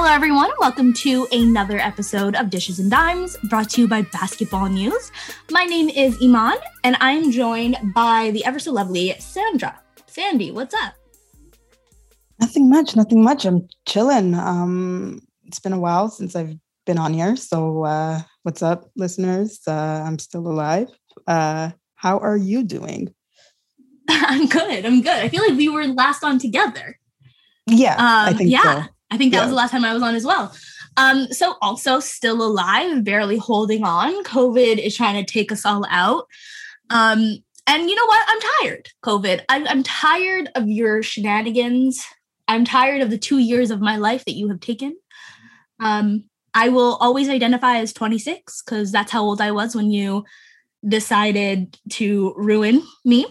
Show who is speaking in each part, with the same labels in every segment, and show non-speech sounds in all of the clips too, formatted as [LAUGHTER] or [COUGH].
Speaker 1: Hello, everyone. Welcome to another episode of Dishes and Dimes brought to you by Basketball News. My name is Imman, and I'm joined by the ever so lovely Sandra. Sandie, what's up?
Speaker 2: Nothing much, nothing much. I'm chilling. Um, it's been a while since I've been on here. So, uh, what's up, listeners? Uh, I'm still alive. Uh, how are you doing? [LAUGHS]
Speaker 1: I'm good. I'm good. I feel like we were last on together.
Speaker 2: Yeah, um, I think
Speaker 1: yeah.
Speaker 2: So.
Speaker 1: I think that yeah. was the last time I was on as well. Um, so also still alive, barely holding on. COVID is trying to take us all out. Um, and you know what? I'm tired, COVID. I'm, I'm tired of your shenanigans. I'm tired of the two years of my life that you have taken. Um, I will always identify as 26 because that's how old I was when you decided to ruin me.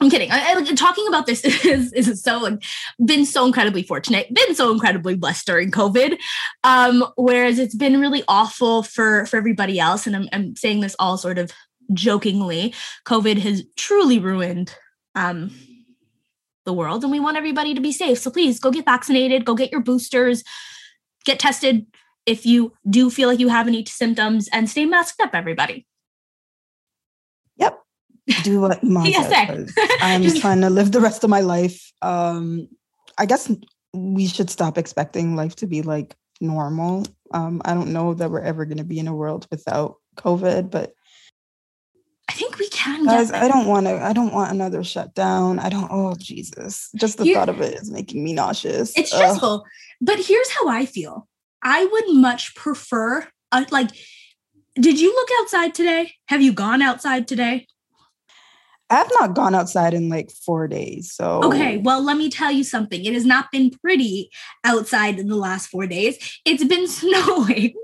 Speaker 1: I'm kidding. I, I, talking about this [LAUGHS] is, is so been so incredibly fortunate, been so incredibly blessed during COVID. Um, whereas it's been really awful for for everybody else. And I'm, I'm saying this all sort of jokingly. COVID has truly ruined um, the world, and we want everybody to be safe. So please go get vaccinated, go get your boosters, get tested if you do feel like you have any symptoms, and stay masked up, everybody
Speaker 2: do what Imman [LAUGHS] says. I'm just trying to live the rest of my life. Um, I guess we should stop expecting life to be like normal. Um, I don't know that we're ever going to be in a world without COVID, but
Speaker 1: I think we can.
Speaker 2: Guys, I don't want to. I don't want another shutdown. I don't. Oh Jesus! Just the Here, thought of it is making me nauseous.
Speaker 1: It's stressful. But here's how I feel. I would much prefer. Uh, like, did you look outside today? Have you gone outside today?
Speaker 2: I've not gone outside in like four days. So
Speaker 1: okay, well, let me tell you something. It has not been pretty outside in the last four days. It's been [LAUGHS] snowing.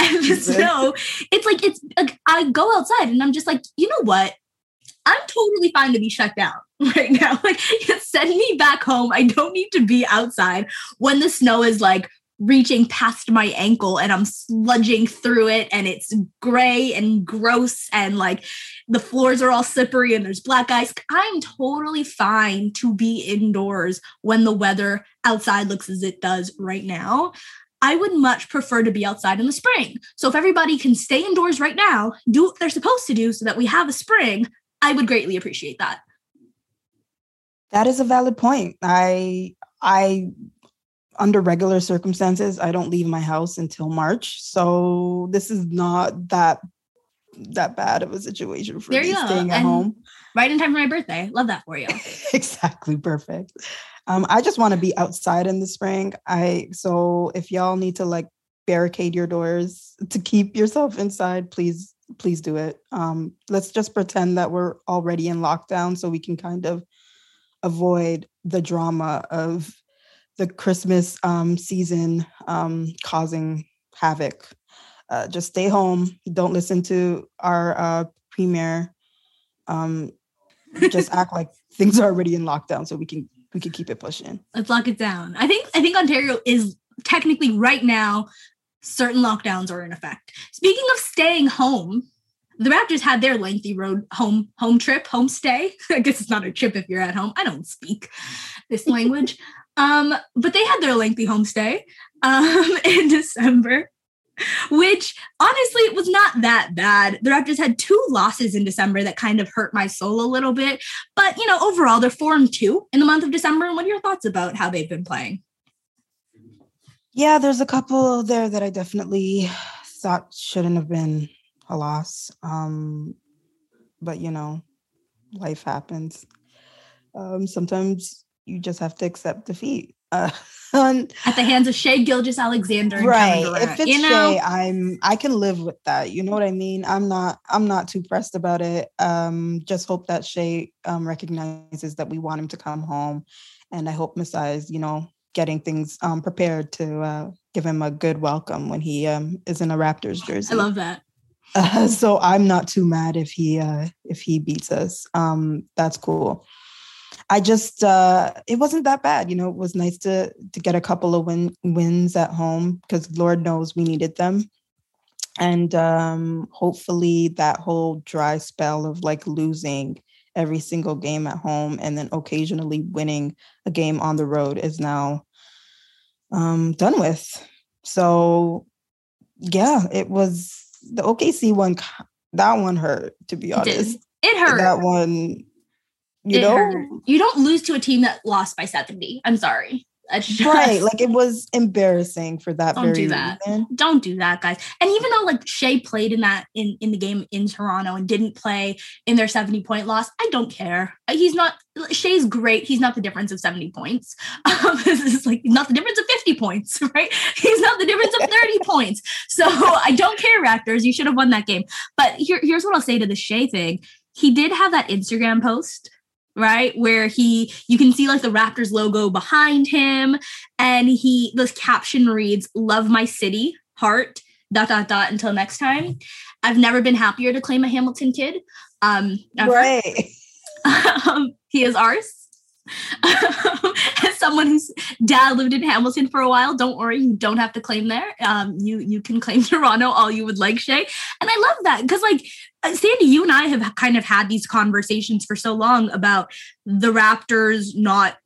Speaker 1: And the snow, it's like it's like I go outside and I'm just like, you know what? I'm totally fine to be shut down [LAUGHS] right now. Like, send me back home. I don't need to be outside when the snow is like reaching past my ankle and I'm sludging through it and it's gray and gross and like the floors are all slippery and there's black ice. I'm totally fine to be indoors when the weather outside looks as it does right now. I would much prefer to be outside in the spring. So if everybody can stay indoors right now, do what they're supposed to do so that we have a spring, I would greatly appreciate that.
Speaker 2: That is a valid point. I I under regular circumstances, I don't leave my house until March. So this is not that that bad of a situation for there me staying at and home.
Speaker 1: Right in time for my birthday. Love that for you. [LAUGHS]
Speaker 2: exactly. Perfect. Um, I just want to be outside in the spring. I so if y'all need to like barricade your doors to keep yourself inside, please, please do it. Um, let's just pretend that we're already in lockdown so we can kind of avoid the drama of the Christmas um, season um, causing havoc. Uh, just stay home. Don't listen to our uh, premiere. Um, just [LAUGHS] act like things are already in lockdown, so we can we can keep it pushing.
Speaker 1: Let's lock it down. I think I think Ontario is technically right now. Certain lockdowns are in effect. Speaking of staying home, the Raptors had their lengthy road home home trip, home stay. [LAUGHS] I guess it's not a trip if you're at home. I don't speak this [LAUGHS] language. Um, but they had their lengthy homestay um, in December, which honestly it was not that bad. The Raptors had two losses in December that kind of hurt my soul a little bit. But, you know, overall, they're four and two in the month of December. And what are your thoughts about how they've been playing?
Speaker 2: Yeah, there's a couple there that I definitely thought shouldn't have been a loss. Um, but, you know, life happens. Um, sometimes you just have to accept defeat. Uh, [LAUGHS]
Speaker 1: at the hands of Shai Gilgeous-Alexander.
Speaker 2: right? If it's you know? Shai, I'm I can live with that. You know what I mean? I'm not I'm not too pressed about it. Um, just hope that Shai um, recognizes that we want him to come home, and I hope Masai is you know getting things um, prepared to uh, give him a good welcome when he um, is in a Raptors jersey.
Speaker 1: I love that.
Speaker 2: Uh, [LAUGHS] so I'm not too mad if he uh, if he beats us. Um, that's cool. I just uh, it wasn't that bad. You know, it was nice to to get a couple of win, wins at home because Lord knows we needed them. And um, hopefully that whole dry spell of like losing every single game at home and then occasionally winning a game on the road is now um, done with. So yeah, it was the OKC one. That one hurt, to be honest.
Speaker 1: It, it hurt.
Speaker 2: That one, you
Speaker 1: It
Speaker 2: know,
Speaker 1: hurt. you don't lose to a team that lost by 70. I'm sorry. Just-
Speaker 2: right? Like it was embarrassing for that
Speaker 1: Don't do that.
Speaker 2: reason.
Speaker 1: don't do that, guys. And even though like Shai played in that in in the game in Toronto and didn't play in their 70 point loss, I don't care. Uh, He's not Shai's great. He's not the difference of 70 points. [LAUGHS] Um, this is like not the difference of 50 points, [LAUGHS] right? He's not the difference of 30 [LAUGHS] points. So I don't care, Raptors. You should have won that game. But here, here's what I'll say to the Shai thing. He did have that Instagram post right? Where he you can see like the raptors logo behind him. And he this caption reads love my city heart dot dot dot until next time. I've never been happier to claim a hamilton kid um ever.
Speaker 2: Right. [LAUGHS]
Speaker 1: um, he is ours. [LAUGHS] As someone whose dad lived in hamilton for a while don't worry you don't have to claim there. Um you you can claim [LAUGHS] toronto all you would like Shai. And i love that because like sandie you and i have kind of had these conversations for so long about the raptors not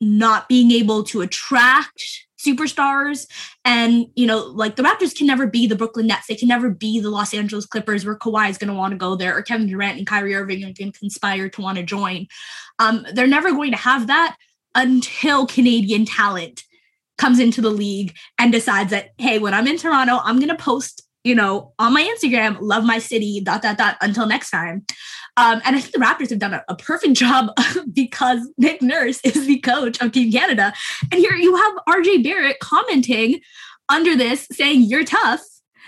Speaker 1: not being able to attract superstars. And you know like the raptors can never be the brooklyn nets. They can never be the los angeles clippers where Kawhi is going to want to go there or kevin durant and kyrie irving are going to conspire to want to join. Um, they're never going to have that until canadian talent comes into the league and decides that hey when i'm in toronto i'm going to post you know on my instagram love my city dot dot dot until next time um, and I think the Raptors have done a, a perfect [LAUGHS] job because Nick Nurse is the coach of Team Canada. And here you have RJ Barrett commenting under this saying, You're tough.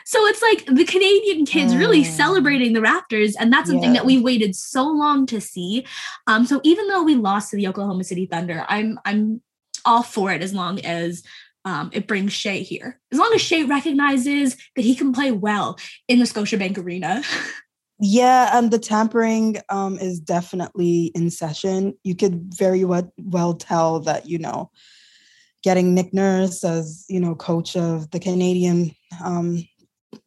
Speaker 1: So it's like the Canadian kids really
Speaker 2: Mm.
Speaker 1: celebrating the Raptors. And that's something
Speaker 2: Yeah.
Speaker 1: that we've waited so long to see. Um, so even though we lost to the Oklahoma City Thunder, I'm I'm all for it as long as um, it brings Shai here. As long as Shai recognizes that he can play well in the Scotiabank Arena. [LAUGHS]
Speaker 2: Yeah, and the tampering um, is definitely in session. You could very well, well tell that, you know, getting Nick Nurse as, you know, coach of the Canadian um,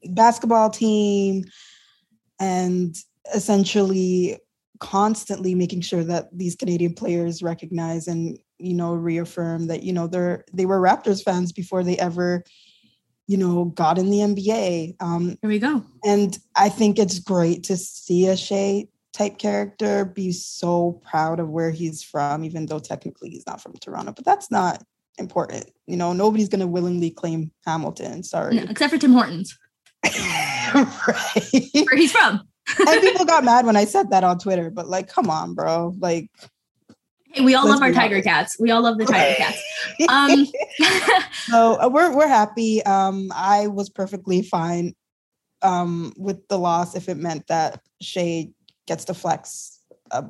Speaker 2: basketball team and essentially constantly making sure that these Canadian players recognize and, you know, reaffirm that, you know, they're they were Raptors fans before they ever, you know, got in the NBA. Um,
Speaker 1: Here we go.
Speaker 2: and I think it's great to see a Shai type character be so proud of where he's from, even though technically he's not from Toronto. But that's not important. You know, nobody's going to willingly claim Hamilton. Sorry.
Speaker 1: No, except for Tim Hortons, [LAUGHS]
Speaker 2: right.
Speaker 1: where he's from.
Speaker 2: and people [LAUGHS] got mad when I said that on Twitter, but like, come on, bro. Like,
Speaker 1: Hey, we all
Speaker 2: Let's
Speaker 1: love our tiger
Speaker 2: honest.
Speaker 1: cats. We all love the tiger cats. Um, [LAUGHS] [LAUGHS]
Speaker 2: so uh, we're we're happy. Um, I was perfectly fine um, with the loss if it meant that Shai gets to flex uh,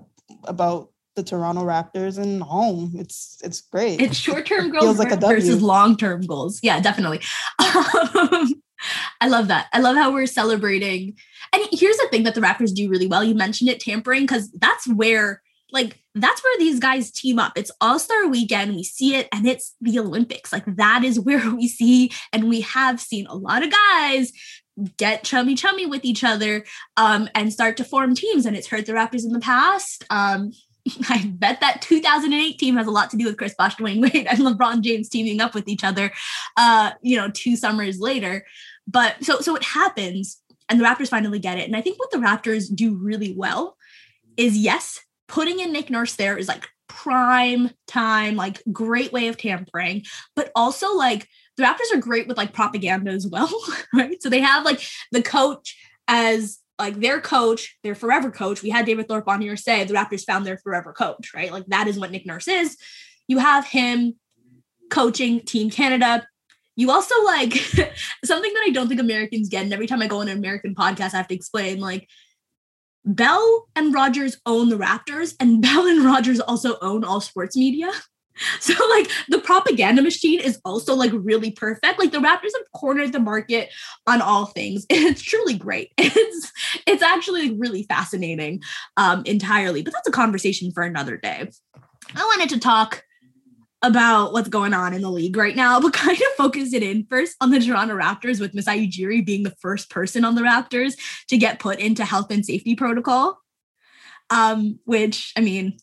Speaker 2: about the Toronto Raptors and home. It's it's great.
Speaker 1: it's short-term [LAUGHS]
Speaker 2: It
Speaker 1: goals
Speaker 2: feels like
Speaker 1: versus long-term goals. Yeah, definitely. Um, I love that. I love how we're celebrating. And here's the thing that the Raptors do really well. You mentioned it, tampering, because that's where, like, that's where these guys team up. It's All Star Weekend. We see it, and it's the Olympics. Like that is [LAUGHS] where we see, and we have seen a lot of guys get chummy chummy with each other um, and start to form teams. And it's hurt the Raptors in the past. Um, [LAUGHS] I bet that 2008 team has a lot to do with Chris Bosh, Dwyane Wade, [LAUGHS] and LeBron James teaming up with each other. Uh, you know, two summers later. But so so it happens, and the Raptors finally get it. And I think what the Raptors do really well is yes, putting in Nick Nurse there is like prime time, like great way of tampering, but also like the Raptors are great with like propaganda as well, [LAUGHS] right? So they have like the coach as like their coach, their forever coach. We had David Thorpe on here say the Raptors found their forever coach, right? Like that is what Nick Nurse is. You have him coaching Team Canada. You also like [LAUGHS] something that I don't think Americans get. And every time I go on an American podcast, I have to explain like Bell and Rogers own the Raptors, and [LAUGHS] Bell and Rogers also own all sports media. [LAUGHS] So like the propaganda machine is also like really perfect. Like the Raptors have cornered the market on all things. [LAUGHS] It's truly great. It's it's actually really fascinating um entirely, but that's a conversation for another day. I wanted to talk about what's going on in the league right now, but [LAUGHS] kind of focus it in first on the Toronto Raptors with Masai Ujiri being the first person on the Raptors to get put into health and safety protocol. Um, which I mean,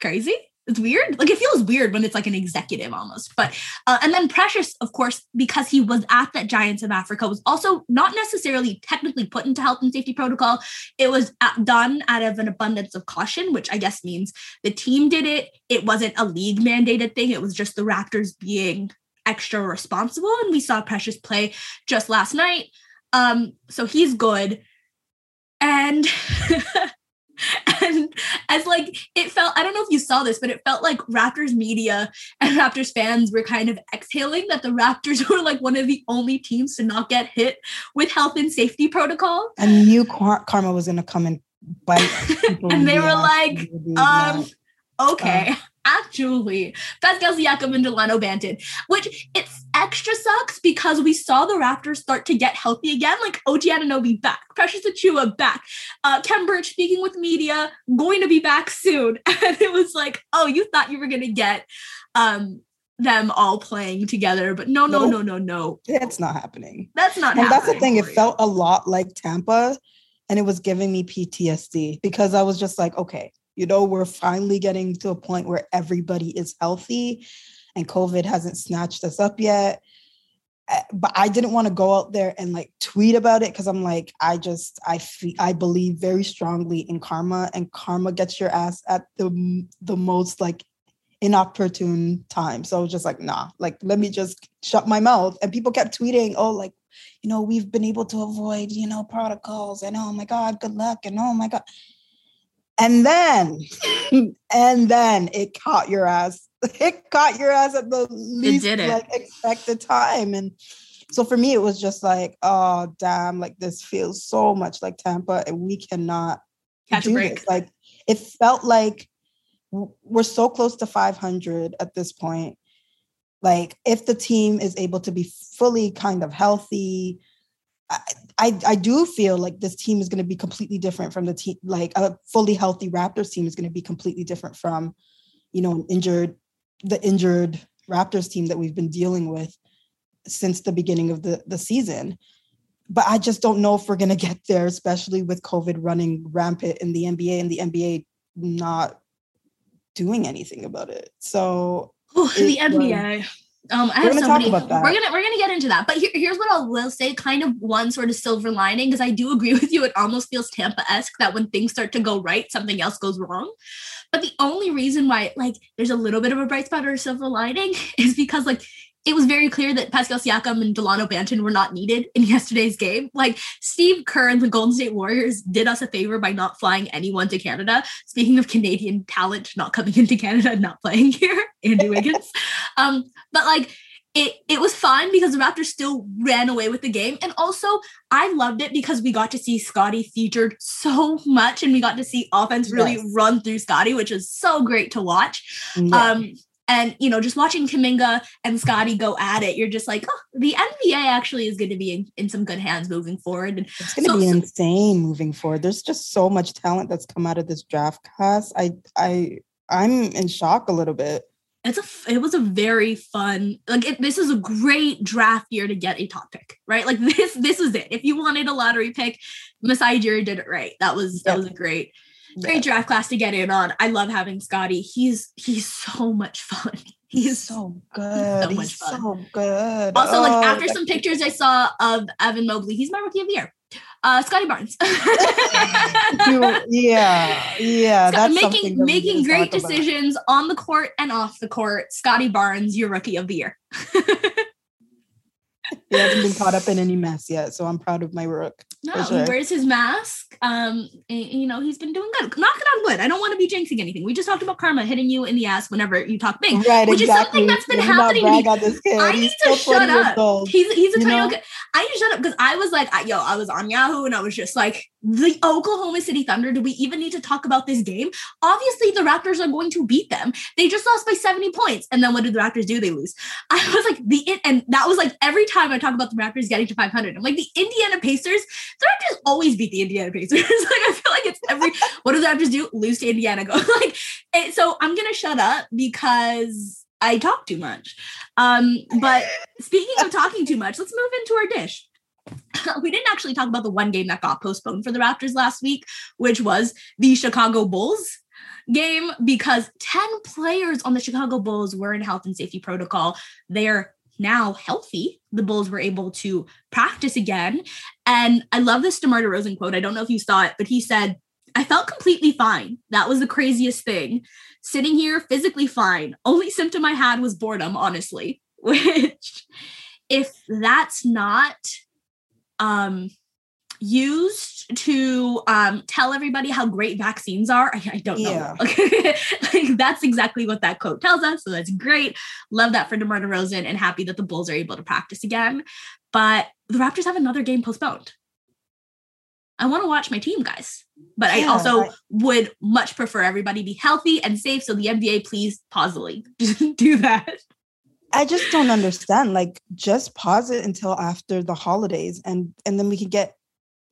Speaker 1: crazy. It's weird. Like it feels weird when it's like an executive almost. But uh, and then Precious, of course, because he was at that Giants of Africa, was also not necessarily technically put into health and safety protocol. It was at, done out of an abundance of caution, which I guess means the team did it. It wasn't a league mandated thing. It was just the Raptors being extra responsible. And we saw Precious play just last night. Um, so he's good. And [LAUGHS] [LAUGHS] and as like it felt i don't know if you saw this but it felt like raptors media and raptors fans were kind of exhaling that the raptors [LAUGHS] were like one of the only teams to not get hit with health and safety protocol.
Speaker 2: I knew Car- karma was going to come and bite [LAUGHS]
Speaker 1: and they were like um okay. Uh, actually Pascal Siakam and Delano Banton, which it's extra sucks because we saw the Raptors start to get healthy again, like OG Anunoby back, Precious Achiuwa back, uh, Khem Birch speaking with media, going to be back soon. [LAUGHS] And it was like, oh, you thought you were going to get um, them all playing together, but no, no, no, no, no.
Speaker 2: It's not happening.
Speaker 1: That's not
Speaker 2: and that's the thing. It felt a lot like Tampa and it was giving me PTSD because I was just like, okay, you know, we're finally getting to a point where everybody is healthy and COVID hasn't snatched us up yet. Eh, but I didn't want to go out there and like tweet about it because I'm like, I just I feel I believe very strongly in karma, and karma gets your ass at the the most like inopportune time. So I was just like, nah, like let me just shut my mouth. And people kept tweeting, oh, like, you know, we've been able to avoid, you know, protocols, and oh my God, good luck, and oh my God. And then, [LAUGHS] and then it caught your ass. [LAUGHS] It caught your ass at the least like expected time. And so for me, it was just like, oh damn, like this feels so much like Tampa, and we cannot
Speaker 1: catch a break.
Speaker 2: This. Like it felt like we're so close to 500 at this point. Like if the team is able to be fully kind of healthy, I, I do feel like this team is going to be completely different from the team like a fully healthy raptors team is going to be completely different from you know injured the injured raptors team that we've been dealing with since the beginning of the, the season. But i just don't know if we're going to get there especially with covid running rampant in the nba and the nba not doing anything about it. So
Speaker 1: Ooh, the nba um, I we're have so many. We're gonna we're gonna get into that, but here, here's what I will say: kind of one sort of silver lining, because I do agree with you. It almost feels Tampa esque that when things start to go right, something else goes wrong. But the only reason why, like, there's a little bit of a bright spot or a silver lining [LAUGHS] is because, like, it was very clear that Pascal Siakam and Delano Banton were not needed in [LAUGHS] yesterday's game. Like Steve Kerr and the Golden State Warriors did us a favor by not flying anyone to Canada. Speaking of Canadian talent not coming [LAUGHS] into Canada and not playing here, [LAUGHS] Andrew Wiggins. um, but like it it was fun because the Raptors still ran away with the game. And also I loved it because we got to see Scottie featured so much and we got to see offense really yes. run through Scottie, which was so great to watch. Yeah. Um and you know, just watching Kuminga and Scottie go at it, you're just like, oh, the NBA actually is going to be in, in, some good hands moving forward. And
Speaker 2: it's going to so, be insane moving forward. There's just so much talent that's come out of this draft class. I I I'm in shock a little bit.
Speaker 1: It's a it was a very fun like it, this is a great draft year to get a top pick right like [LAUGHS] this this was it if you wanted a lottery pick Masai Ujiri did it right that was that was a great great draft class to get in on. I love having Scottie. He's he's so much fun. [LAUGHS] He's
Speaker 2: so good. So much fun. So good.
Speaker 1: Also, oh, like after some pictures I saw of Evan Mobley, he's my rookie of the year. Uh, Scottie Barnes. [LAUGHS]
Speaker 2: yeah, yeah.
Speaker 1: That's making making great decisions about. on the court and off the court. Scottie Barnes, your rookie of the year. [LAUGHS]
Speaker 2: he hasn't been caught up in any mess yet, so I'm proud of my rook.
Speaker 1: No, sure. he wears his mask. Um, and, you know, he's been doing good. Knocking on wood. I don't want to be jinxing anything. We just talked about karma hitting you in the ass whenever you talk big,
Speaker 2: right?
Speaker 1: Which
Speaker 2: exactly.
Speaker 1: is something that's been happening.
Speaker 2: To me. I
Speaker 1: need to shut up. He's he's a tiny. I need to shut up because I was like, yo, I was on Yahoo and I was just like, the Oklahoma City Thunder. Do we even need to talk about this game? Obviously, the Raptors are going to beat them. They just lost by 70 points. And then what did the Raptors do? They lose. [LAUGHS] I was like, the and that was like every time I talk about the Raptors getting to 500, I'm like, the Indiana Pacers, the Raptors always beat the Indiana Pacers. [LAUGHS] like, I feel like it's every, what do the Raptors do? Lose to Indiana. Go [LAUGHS] like, so I'm going to shut up because I talk too much. Um, but speaking of talking too much, let's move into our dish. [LAUGHS] we didn't actually talk about the one game that got postponed for the Raptors last week, which was the Chicago Bulls game because 10 players on the Chicago Bulls were in health and safety protocol. They're now healthy. The Bulls were able to practice again. And I love this DeMar DeRozan quote. I don't know if you saw it, but he said, I felt completely fine. That was the craziest thing. Sitting here physically fine. Only symptom I had was boredom, honestly. [LAUGHS] Which, if that's not um used to um, tell everybody how great vaccines are. I, I don't know. [LAUGHS] like, that's exactly what that quote tells us. So that's great. Love that for DeMar DeRozan and happy that the Bulls are able to practice again. But the Raptors have another game postponed. I want to watch my team, guys. But yeah, I also would much prefer everybody be healthy and safe. So the NBA, please pause the league. [LAUGHS] Just do that.
Speaker 2: I just don't understand. Like, just pause it until after the holidays, and and then we can get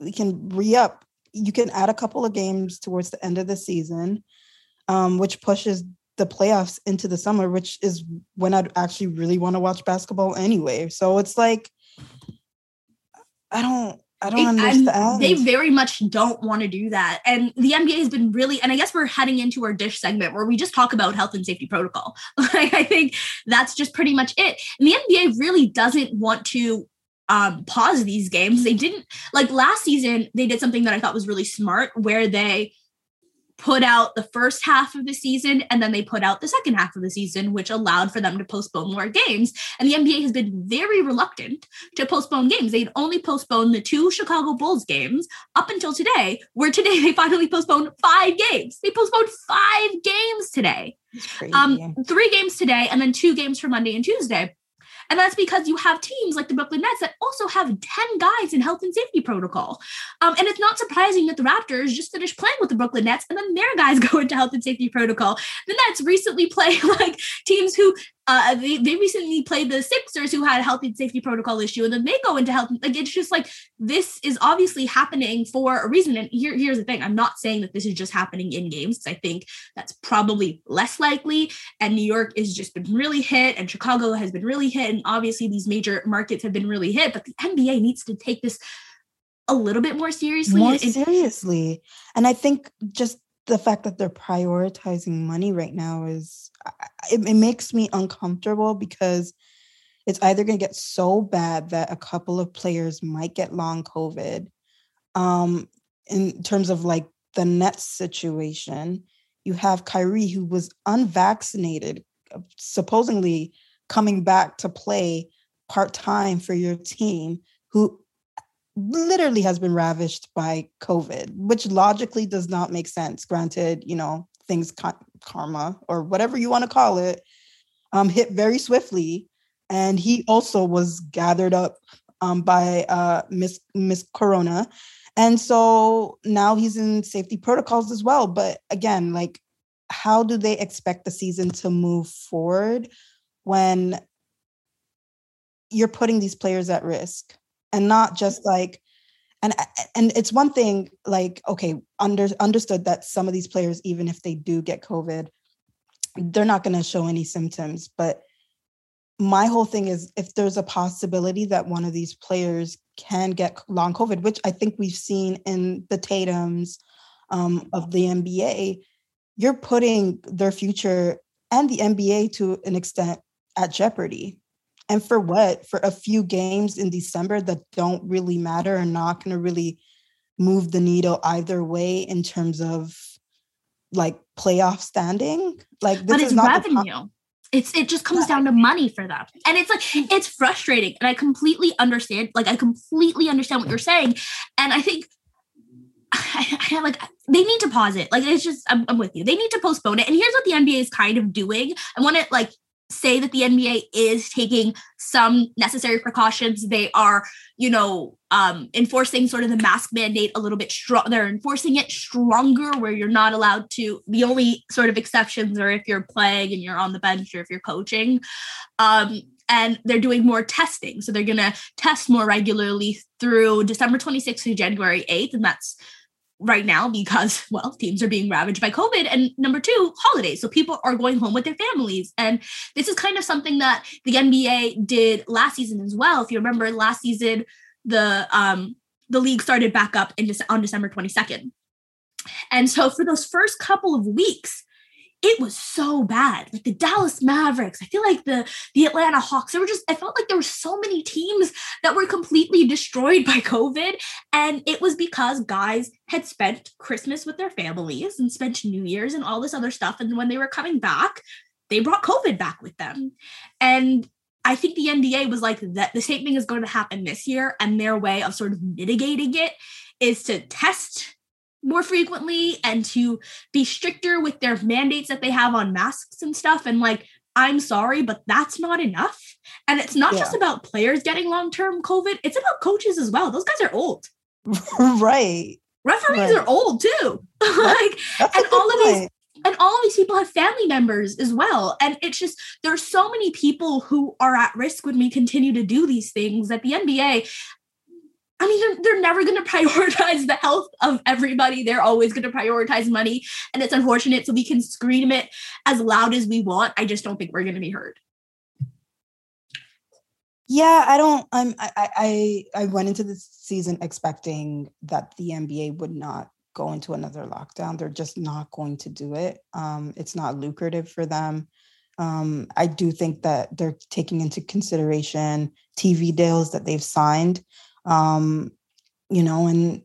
Speaker 2: we can re-up. You can add a couple of games towards the end of the season, um, which pushes the playoffs into the summer, which is when I'd actually really want to watch basketball anyway. So it's like I don't I don't understand.
Speaker 1: they very much don't want to do that. And the NBA has been really, and I guess we're heading into our dish segment where we just talk about health and safety protocol. [LAUGHS] like I think that's just pretty much it. And the NBA really doesn't want to um, pause these games. They didn't like last season, they did something that I thought was really smart where they put out the first half of the season and then they put out the second half of the season, which allowed for them to postpone more games. And the NBA has been very reluctant to postpone games. They'd only postponed the two Chicago Bulls games up until today, where today they finally postponed five games. They postponed five games today. Um, three games today and then two games for Monday and Tuesday. And that's because you have teams like the Brooklyn Nets that also have 10 guys in health and safety protocol. Um, and it's not surprising that the Raptors just finished playing with the Brooklyn Nets and then their guys [LAUGHS] go into health and safety protocol. The Nets recently play [LAUGHS] like teams who uh, they, they recently played the Sixers who had a health and safety protocol issue, and then they go into health. Like it's just like this is obviously happening for a reason. And here, here's the thing: I'm not saying that this is just happening in games. I think that's probably less likely. And New York has just been really hit, and Chicago has been really hit, and obviously these major markets have been really hit. But the NBA needs to take this a little bit more seriously.
Speaker 2: More seriously, and I think just the fact that they're prioritizing money right now is it, it makes me uncomfortable because it's either going to get so bad that a couple of players might get long covid um in terms of like the Nets situation. You have Kyrie who was unvaccinated uh, supposedly coming back to play part-time for your team who literally has been ravished by COVID, which logically does not make sense. Granted, you know, things karma or whatever you want to call it um, hit very swiftly. And he also was gathered up um, by uh, Miss Miss Corona. And so now he's in safety protocols as well. But again, like, how do they expect the season to move forward when you're putting these players at risk? And not just like and and it's one thing like okay under understood that some of these players even if they do get covid they're not going to show any symptoms but my whole thing is if there's a possibility that one of these players can get long covid which i think we've seen in the tatums um, of the nba you're putting their future and the nba to an extent at jeopardy and for what? For a few games in December that don't really matter and not going to really move the needle either way in terms of like playoff standing. Like, this
Speaker 1: but it's revenue. It's it just comes down to money for them. And it's like it's frustrating. And I completely understand, like I completely understand what you're saying. And I think [SIGHS] I, I, like they need to pause it. Like it's just I'm, I'm, with you. They need to postpone it. And here's what the NBA is kind of doing. I want to like say that the NBA is taking some necessary precautions. They are, you know, um, enforcing sort of the mask mandate a little bit strong. They're enforcing it stronger, where you're not allowed to. The only sort of exceptions are if you're playing and you're on the bench or if you're coaching. Um, and they're doing more testing. So they're going to test more regularly through December 26th to January 8th. And that's right now because [LAUGHS] well teams are being ravaged by covid. And number two holidays. So people are going home with their families. And this is kind of something that the nba did last season as well. If you remember last season the um the league started back up in on december 22nd And so for those first couple of weeks, it was so bad. Like the Dallas Mavericks, I feel like the the Atlanta Hawks. There were just I felt like there were so many teams that were completely destroyed by COVID, and it was because guys had spent Christmas with their families and spent New Year's and all this other stuff, and when they were coming back, they brought COVID back with them, and. I think the NBA was like that the same thing is going to happen this year, and their way of sort of mitigating it is to test more frequently and to be stricter with their mandates that they have on masks and stuff. And like, I'm sorry, but that's not enough. And it's not yeah. just about players getting long term COVID, it's about coaches as well. Those guys are old. [LAUGHS]
Speaker 2: right.
Speaker 1: Referees right. are old too. [LAUGHS] like, and all point. of these and all of these people have family members as well and it's just there's so many people who are at risk when we continue to do these things that the nba I mean, they're, they're never going [LAUGHS] to prioritize the health of everybody. They're always going to prioritize money. And it's unfortunate. So we can scream it as loud as we want. I just don't think we're going to be heard.
Speaker 2: Yeah, I don't. I'm. I, I. I went into this season expecting that the NBA would not go into another lockdown. They're just not going to do it. Um, it's not lucrative for them. Um, I do think that they're taking into consideration TV deals that they've signed um, you know, and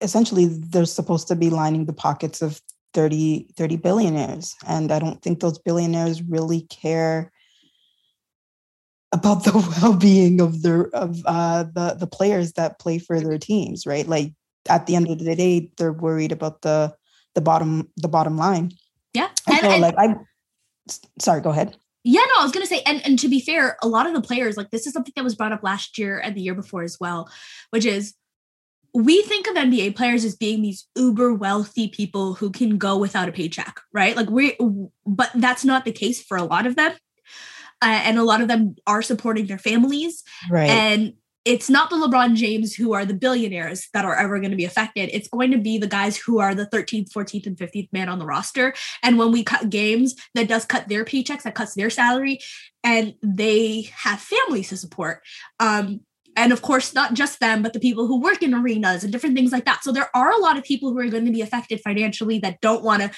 Speaker 2: essentially they're supposed to be lining the pockets of 30, 30 billionaires. And I don't think those billionaires really care about [LAUGHS] the well-being of their of uh, the the players that play for their teams, right? Like at the end of the day, they're worried about the the bottom the bottom line.
Speaker 1: Yeah,
Speaker 2: and, so, and like I, sorry, go ahead.
Speaker 1: Yeah, no, I was gonna say, and and to be fair, a lot of the players, like this is something that was brought up last year and the year before as well, which is we think of NBA players as being these uber wealthy people who can go without a paycheck, right? Like we, but that's not the case for a lot of them, uh, and a lot of them are supporting their families,
Speaker 2: right?
Speaker 1: And it's not the LeBron James who are the billionaires that are ever going to be affected. It's going to be the guys who are the 13th, 14th, and 15th man on the roster. And when we cut games, that does cut their paychecks, that cuts their salary, and they have families to support. Um, and of course, not just them, but the people who work in arenas and different things like that. So there are a lot of people who are going to be affected financially that don't want to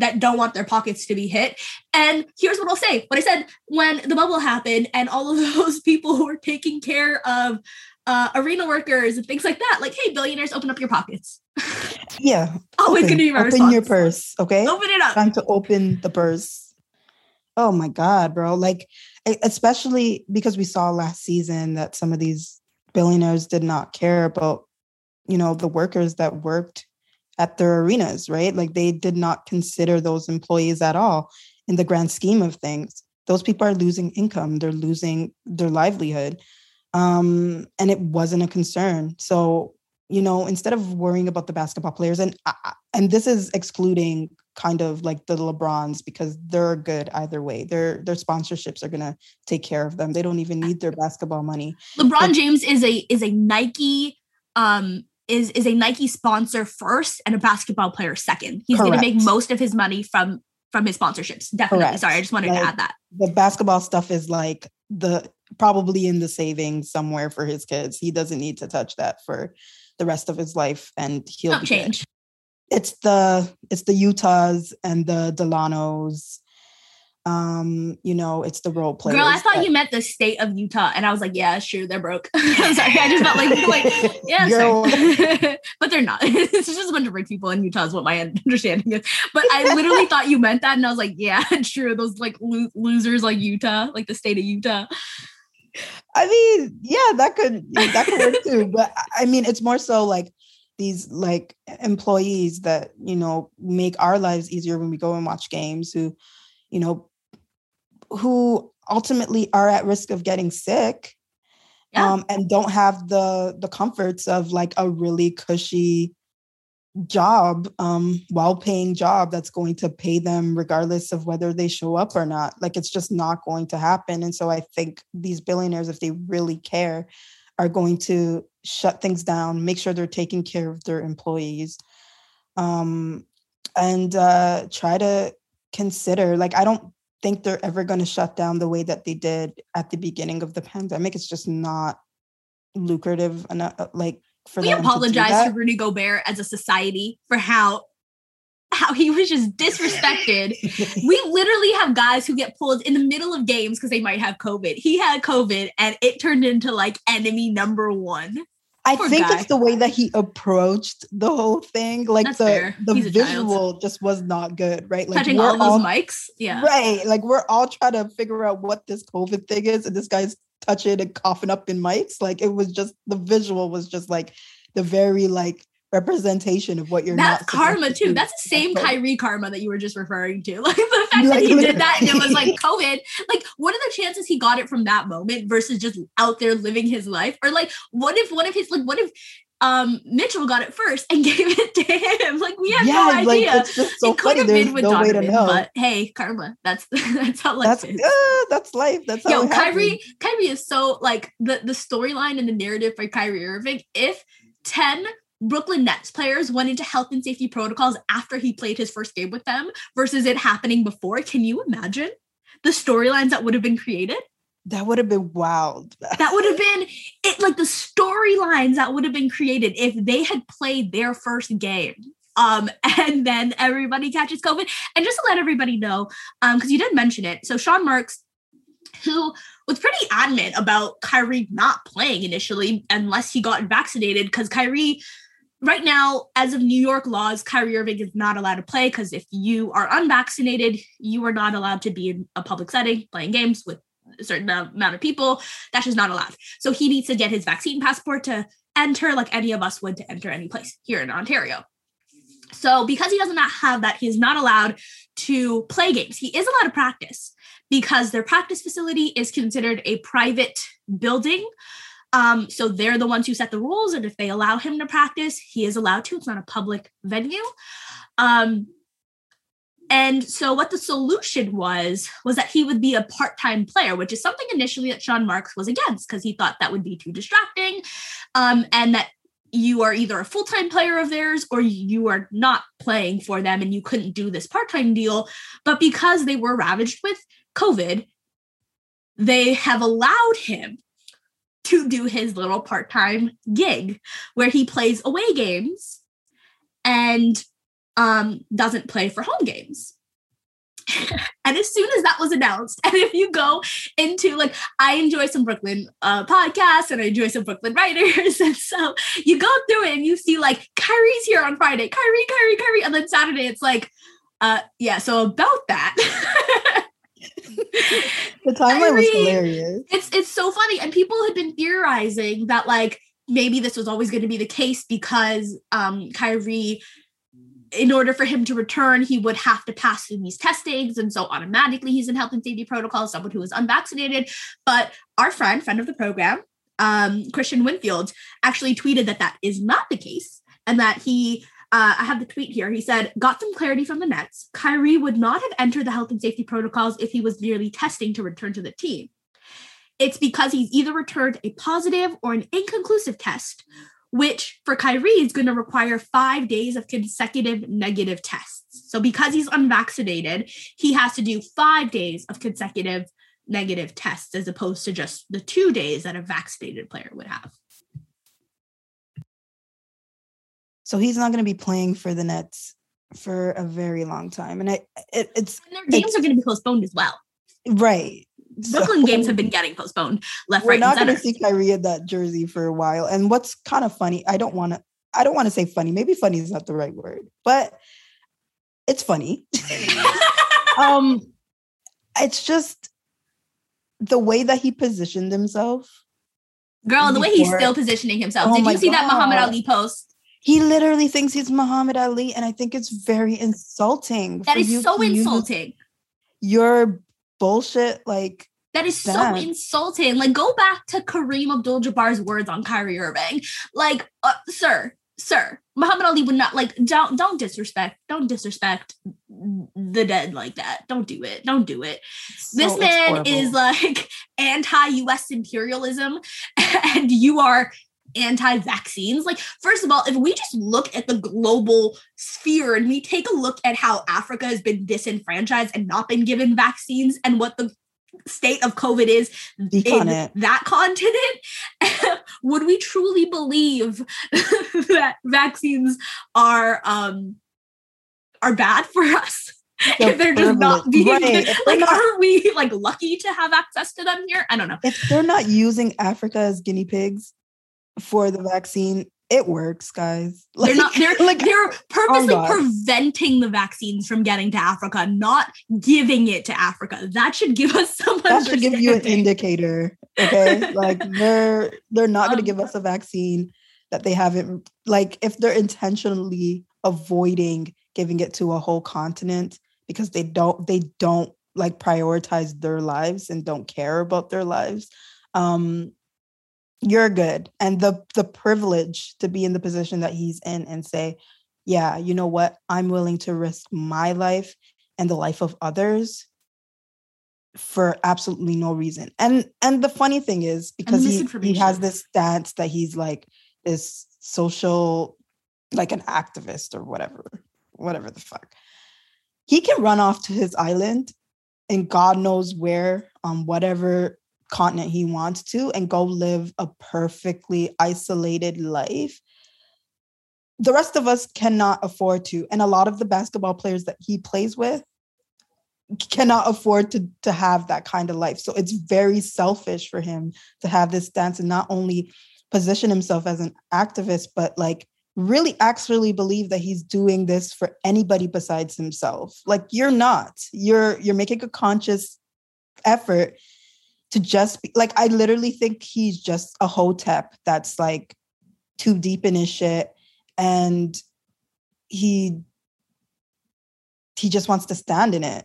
Speaker 1: that don't want their pockets to be hit. And here's what I'll say what I said when the bubble happened and all of [LAUGHS] those people who were taking care of uh, arena workers and things like that, like, hey, billionaires, open up your pockets. [LAUGHS]
Speaker 2: Yeah.
Speaker 1: Always going to be my
Speaker 2: Open response. your purse, okay?
Speaker 1: Open it up.
Speaker 2: Time to open the purse. Oh my God, bro. Like, especially because we saw last season that some of these billionaires did not care about, you know, the workers that worked at their arenas, right? Like they did not consider those employees at all in the grand scheme of things. Those people are losing income, they're losing their livelihood. Um, and it wasn't a concern. So, you know, instead of worrying about the basketball players, and and this is excluding kind of like the LeBrons because they're good either way. Their their sponsorships are gonna take care of them. They don't even need their basketball money.
Speaker 1: LeBron but, James is a is a Nike um is is a Nike sponsor first and a basketball player second. He's going to make most of his money from from his sponsorships. Definitely. Correct. Sorry, I just wanted like, to add that.
Speaker 2: The basketball stuff is like the probably in the savings somewhere for his kids. He doesn't need to touch that for the rest of his life and he'll
Speaker 1: change.
Speaker 2: Good. It's the it's the Utahs and the Delanos um you know it's the role players
Speaker 1: girl i thought that, you meant the state of utah and i was like yeah sure they're broke. I'm [LAUGHS] [LAUGHS] sorry i just felt like, like yeah [LAUGHS] but they're not. It's just a bunch of rich people in utah is what my understanding is. But i literally thought you meant that and i was like yeah true those like lo- losers like utah like the state of utah.
Speaker 2: I mean yeah that could that could work too but i mean it's more so like these like employees that you know make our lives easier when we go and watch games who you know who ultimately are at risk of getting sick yeah. um, and don't have the the comforts of like a really cushy job um well paying job that's going to pay them regardless of whether they show up or not like it's just not going to happen and so i think these billionaires if they really care are going to shut things down make sure they're taking care of their employees um and uh try to consider like i don't think they're ever going to shut down the way that they did at the beginning of the pandemic. It's just not lucrative enough. Like
Speaker 1: for we apologize to, to Rudy Gobert as a society for how how he was just disrespected. [LAUGHS] we literally have guys who get pulled in the middle of games because they might have COVID. He had COVID and it turned into like enemy number one.
Speaker 2: I
Speaker 1: Poor
Speaker 2: think
Speaker 1: guy.
Speaker 2: it's the way that he approached the whole thing. Like
Speaker 1: That's
Speaker 2: the
Speaker 1: fair.
Speaker 2: the
Speaker 1: He's
Speaker 2: visual just was not good, right? Like
Speaker 1: Touching
Speaker 2: we're
Speaker 1: all those mics. Yeah.
Speaker 2: right. Like we're all trying to figure out what this COVID thing is, and this guy's touching and coughing up in mics. Like it was just the visual was just like the very like representation of what you're
Speaker 1: That's
Speaker 2: not
Speaker 1: karma
Speaker 2: to
Speaker 1: too.
Speaker 2: do.
Speaker 1: That's the same
Speaker 2: Like,
Speaker 1: Kyrie karma that you were just referring to. [LAUGHS] Like the fact that
Speaker 2: Like,
Speaker 1: he did that and it was like [LAUGHS] COVID. Like, what are the chances he got it from that moment versus just out there living his life? Or like, what if one of his like what if um Mitchell got it first and [LAUGHS] gave it to him? Like we have no
Speaker 2: yeah, like
Speaker 1: idea.
Speaker 2: it's just so
Speaker 1: it could have been with
Speaker 2: no
Speaker 1: Donovan, but hey, karma. That's that's how life
Speaker 2: that's
Speaker 1: is.
Speaker 2: uh, that's life. That's how
Speaker 1: Yo,
Speaker 2: it happens.
Speaker 1: Kyrie, Kyrie is so like the the storyline and the narrative for Kyrie Irving. If ten Brooklyn Nets players went into health and safety protocols after he played his first game with them versus it happening before, can you imagine the storylines that would have been created?
Speaker 2: That would have been wild.
Speaker 1: That would have been it, like the storylines that would have been created if they had played their first game. Um, [LAUGHS] and then everybody catches COVID. And just to let everybody know, um, because you did mention it. So Sean Marks, who was pretty adamant about Kyrie not playing initially unless he got vaccinated, because Kyrie, right now, as of New York laws, Kyrie Irving is not allowed to play because if you are unvaccinated, you are not allowed to be in a public setting playing games with a certain amount of people. That's just not allowed. So he needs to get his vaccine passport to enter, like any of us would to enter any place here in Ontario. So because he does not have that, he is not allowed to play games. He is allowed to practice because their practice facility is considered a private building. Um, so they're the ones who set the rules, and if they allow him to practice, he is allowed to. It's not a public venue. Um, and so what the solution was was that he would be a part-time player, which is something initially that Sean Marks was against because he thought that would be too distracting, um, and that you are either a full-time player of theirs or you are not playing for them and you couldn't do this part-time deal. But because they were ravaged with COVID, they have allowed him to do his little part-time gig where he plays away games and um doesn't play for home games. [LAUGHS] and as soon as that was announced, [LAUGHS] and if you go into like, I enjoy some Brooklyn uh, podcasts and I enjoy some Brooklyn writers, [LAUGHS] and so you go through it and you see like Kyrie's here on Friday, Kyrie, Kyrie, Kyrie, and then Saturday it's like, uh, yeah. So about that, [LAUGHS]
Speaker 2: The timeline was hilarious.
Speaker 1: it's it's so funny, and people had been theorizing that like maybe this was always going to be the case because um Kyrie in order for him to return, he would have to pass through these testings. And so automatically he's in health and safety protocol, someone who is unvaccinated. But our friend, friend of the program, um, Christian Winfield, actually tweeted that that is not the case and that he. Uh, I have the tweet here. He said, got some clarity from the Nets. Kyrie would not have entered the health and safety protocols if he was merely testing to return to the team. It's because he's either returned a positive or an inconclusive test, which for Kyrie is going to require five days of consecutive negative tests. So because he's unvaccinated, he has to do five days of consecutive negative tests as opposed to just the two days that a vaccinated player would have.
Speaker 2: So he's not going to be playing for the Nets for a very long time, and I, it, it's
Speaker 1: And their games are going to be postponed as well.
Speaker 2: right.
Speaker 1: Brooklyn
Speaker 2: So-
Speaker 1: games have been getting postponed left, right.
Speaker 2: We're
Speaker 1: right,
Speaker 2: not going to see Kyrie in that jersey for a while. And what's kind of funny, I don't want to, I don't want to say funny. Maybe funny is not the right word, but it's funny. [LAUGHS] um, it's just the way that he positioned himself.
Speaker 1: Girl, the way he's still positioning himself.
Speaker 2: Oh
Speaker 1: Did you see that Muhammad Ali post?
Speaker 2: He literally thinks he's Muhammad Ali, and I think it's very insulting.
Speaker 1: That is so insulting.
Speaker 2: Your bullshit, like
Speaker 1: That is so insulting. Like, go back to Kareem Abdul Jabbar's words on Kyrie Irving. Like, uh, sir, sir, Muhammad Ali would not like. Don't don't disrespect. Don't disrespect the dead like that. Don't do it. Don't do it. This
Speaker 2: so- it's
Speaker 1: man
Speaker 2: horrible.
Speaker 1: is like anti-U.S. imperialism, [LAUGHS] and you are anti-vaccines. Like, first of all, if we just look at the global sphere and we take a look at how Africa has been disenfranchised and not been given vaccines, and what the state of COVID is in
Speaker 2: it.
Speaker 1: that continent, [LAUGHS] would we truly believe [LAUGHS] that vaccines are um are bad for us. if they're just not being right. [LAUGHS] like not, are we like lucky to have access to them here i don't know
Speaker 2: if they're not using africa as guinea pigs for the vaccine it works, guys. [LAUGHS]
Speaker 1: Like, they're not. [LAUGHS] They're like they're purposely oh preventing the vaccines from getting to Africa, not giving it to Africa. That should give us [LAUGHS] some.
Speaker 2: That should give you an indicator. Okay, like they're they're not um, going to give us a vaccine that they haven't. Like if they're intentionally avoiding giving it to a whole continent because they don't they don't like prioritize their lives and don't care about their lives. Um, you're good and the the privilege to be in the position that he's in and say yeah you know what? I'm willing to risk my life and the life of others for absolutely no reason. And and the funny thing is because he, he has this stance that he's like this social like an activist or whatever whatever the fuck. He can run off to his island and god knows where on whatever continent he wants to and go live a perfectly isolated life the rest of us cannot afford to and a lot of the basketball players that he plays with cannot afford to to have that kind of life. So it's very selfish for him to have this stance and not only position himself as an activist but like really actually believe that he's doing this for anybody besides himself. Like you're not. You're you're making a conscious effort to just be like I literally think he's just a hotep that's like too deep in his shit and he he just wants to stand in it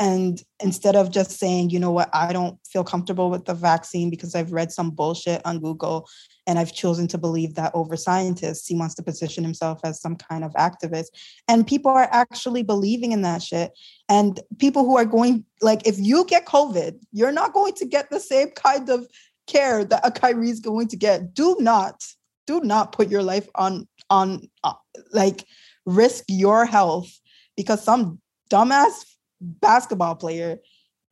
Speaker 2: and instead of just saying, you know what, I don't feel comfortable with the vaccine because I've read some bullshit on Google and I've chosen to believe that over scientists, he wants to position himself as some kind of activist. And people are actually believing in that shit. And people who are going, like, if you get COVID, you're not going to get the same kind of care that a Kyrie is going to get. Do not, do not put your life on, on, uh, like, risk your health because some dumbass basketball player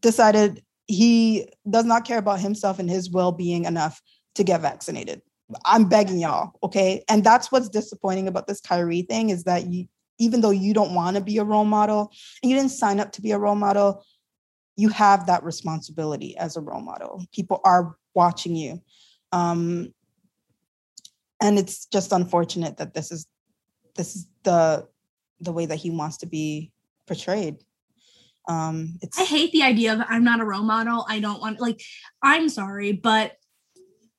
Speaker 2: decided he does not care about himself and his well-being enough to get vaccinated. I'm begging y'all, okay? And that's what's disappointing about this Kyrie thing is that you even though you don't want to be a role model and you didn't sign up to be a role model, you have that responsibility as a role model. People are watching you. Um, and it's just unfortunate that this is this is the the way that he wants to be portrayed
Speaker 1: um it's i hate the idea of i'm not a role model. I don't want like i'm sorry but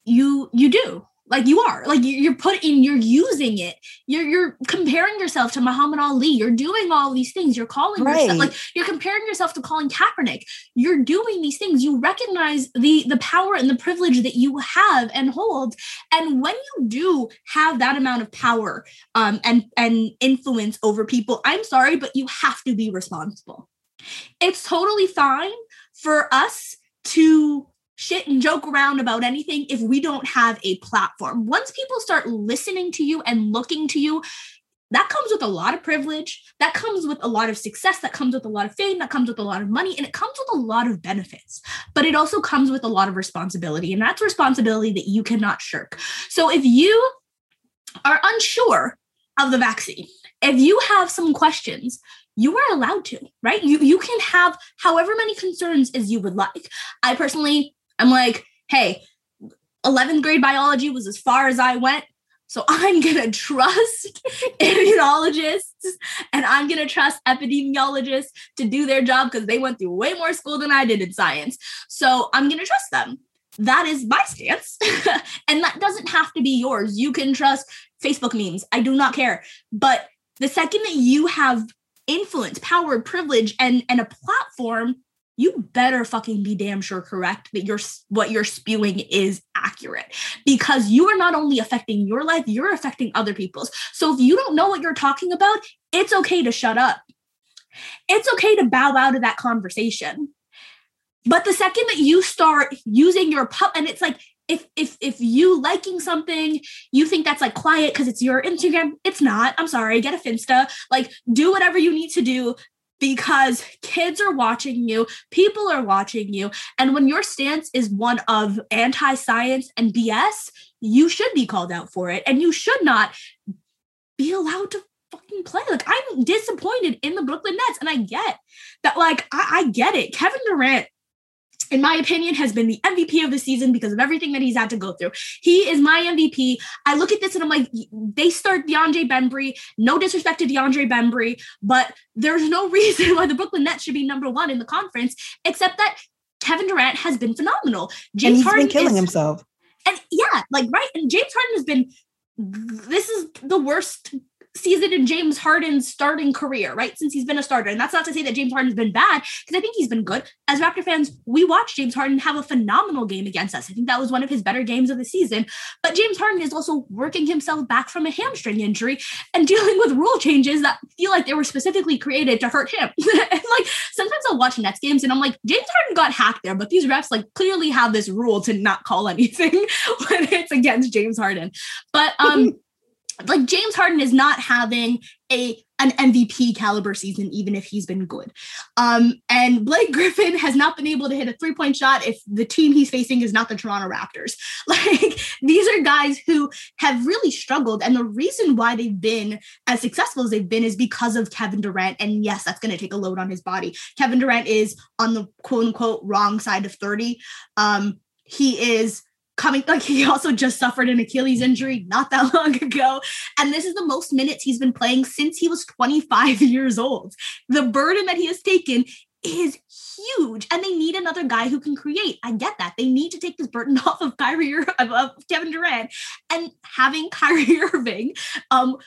Speaker 1: you you do. Like you are. Like you're putting you're using it. You're you're comparing yourself to muhammad ali. You're doing all these things. You're calling right. yourself like you're comparing yourself to colin kaepernick. You're doing these things. You recognize the the power and the privilege that you have and hold. And when you do have that amount of power um and and influence over people i'm sorry but you have to be responsible it's totally fine for us to shit and joke around about anything if we don't have a platform. Once people start listening to you and looking to you, that comes with a lot of privilege. That comes with a lot of success. That comes with a lot of fame. That comes with a lot of money. And it comes with a lot of benefits. But it also comes with a lot of responsibility. And that's responsibility that you cannot shirk. So if you are unsure of the vaccine, if you have some questions, you are allowed to, right? You you can have however many concerns as you would like. I personally I'm like, hey, 11th grade biology was as far as I went. So [LAUGHS] I'm going to trust [LAUGHS] immunologists and I'm going to trust epidemiologists to do their job because they went through way more school than I did in science. So I'm going to trust them. That is my stance. [LAUGHS] and that doesn't have to be yours. You can trust Facebook memes. I do not care. But the second that you have influence, power, privilege, and and a platform, you better fucking be damn sure correct that you're what you're spewing is accurate because you are not only affecting your life, you're affecting other people's. So if you don't know what you're talking about, it's okay to shut up. It's okay to bow out of that conversation. But the second that you start using your pub, and it's like if if if you liking something you think that's like quiet because it's your instagram it's not i'm sorry get a finsta like do whatever you need to do because kids are watching you people are watching you and when your stance is one of anti-science and bs you should be called out for it and you should not be allowed to fucking fucking play. Like I'm disappointed in the Brooklyn Nets, and I get that. Like I, I get it. Kevin Durant in my opinion, has been the MVP of the season because of everything that he's had to go through. He is my MVP. I look at this and I'm like, they start DeAndre Bembry. No disrespect to DeAndre Bembry, but there's no [LAUGHS] reason why the Brooklyn Nets should be number one in the conference, except that Kevin Durant has been phenomenal.
Speaker 2: James and he's Harden been killing is, himself.
Speaker 1: And yeah, like right. And James Harden has been this is the worst season in James Harden's starting career, right? Since he's been a starter. And that's not to say that James Harden's been bad, because I think he's been good. As Raptor fans, we watched James Harden have a phenomenal game against us. I think that was one of his better games of the season. But James Harden is also working himself back from a hamstring injury and [LAUGHS] dealing with rule changes that feel like they were specifically created to hurt him. [LAUGHS] and like sometimes I'll watch Nets games and I'm like, James Harden got hacked there, but these refs like clearly have this rule to not call anything [LAUGHS] when it's against James Harden. But um like James Harden is not having a an MVP caliber season, even if he's been good. Um, and Blake [LAUGHS] Griffin has not been able to hit a three point shot if the team he's facing is not the Toronto Raptors. [LAUGHS] Like these are guys who have really struggled. And the reason why they've been as successful as they've been is because of Kevin Durant. And yes, that's going to take a load on his body. Kevin Durant is on the quote unquote wrong side of 30. Um, he is coming like he also just suffered an Achilles injury not that [LAUGHS] long ago and this is the most minutes he's been playing since he was 25 years old. The burden that he has taken is huge and they need another guy who can create. I get that. They need to take this burden [LAUGHS] off of Kyrie of, of Kevin Durant and having Kyrie [LAUGHS] Irving um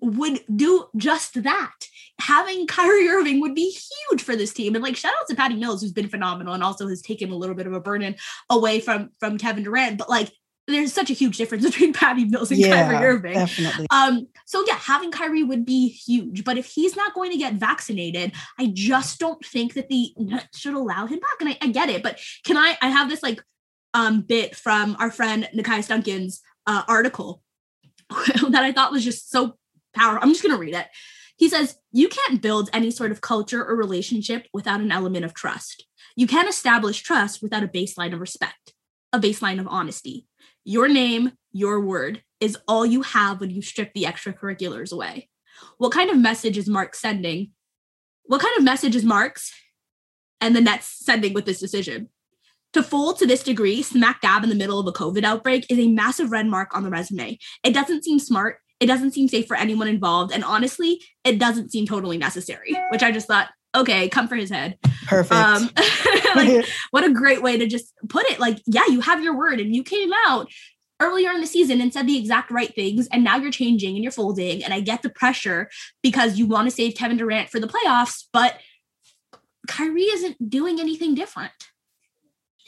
Speaker 1: would do just that. Having Kyrie Irving would be huge for this team. And like shout out to Patty Mills, who's been phenomenal and also has taken a little bit of a burden away from from Kevin Durant. But like there's such a huge difference [LAUGHS] between Patty Mills and yeah, Kyrie Irving.
Speaker 2: Definitely.
Speaker 1: Um, so yeah, having Kyrie would be huge. But if he's not going to get vaccinated, I just don't think that the should allow him back. And I, I get it, but can I I have this like um bit from our friend Nekias Duncan's uh, article [LAUGHS] that I thought was just so power. I'm just going to read it. He says, You can't build any sort of culture or relationship without an element of trust. You can't establish trust without a baseline of respect, a baseline of honesty. Your name, your word is all you have when you strip the extracurriculars away. What kind of message is Marks sending? What kind of message is Marks and the Nets sending with this decision? To fold to this degree, smack dab in the middle of a COVID outbreak, is a massive red mark on the resume. It doesn't seem smart it doesn't seem safe for anyone involved. And honestly, it doesn't seem totally necessary, which I just thought, okay, come for his head.
Speaker 2: Perfect. Um, [LAUGHS]
Speaker 1: like, [LAUGHS] what a great way to just put it. Like, yeah, you have your word and you came out earlier in the season and said the exact right things. And now you're changing and you're folding. And I get the pressure because you want to save Kevin Durant for the playoffs, but Kyrie isn't doing anything different.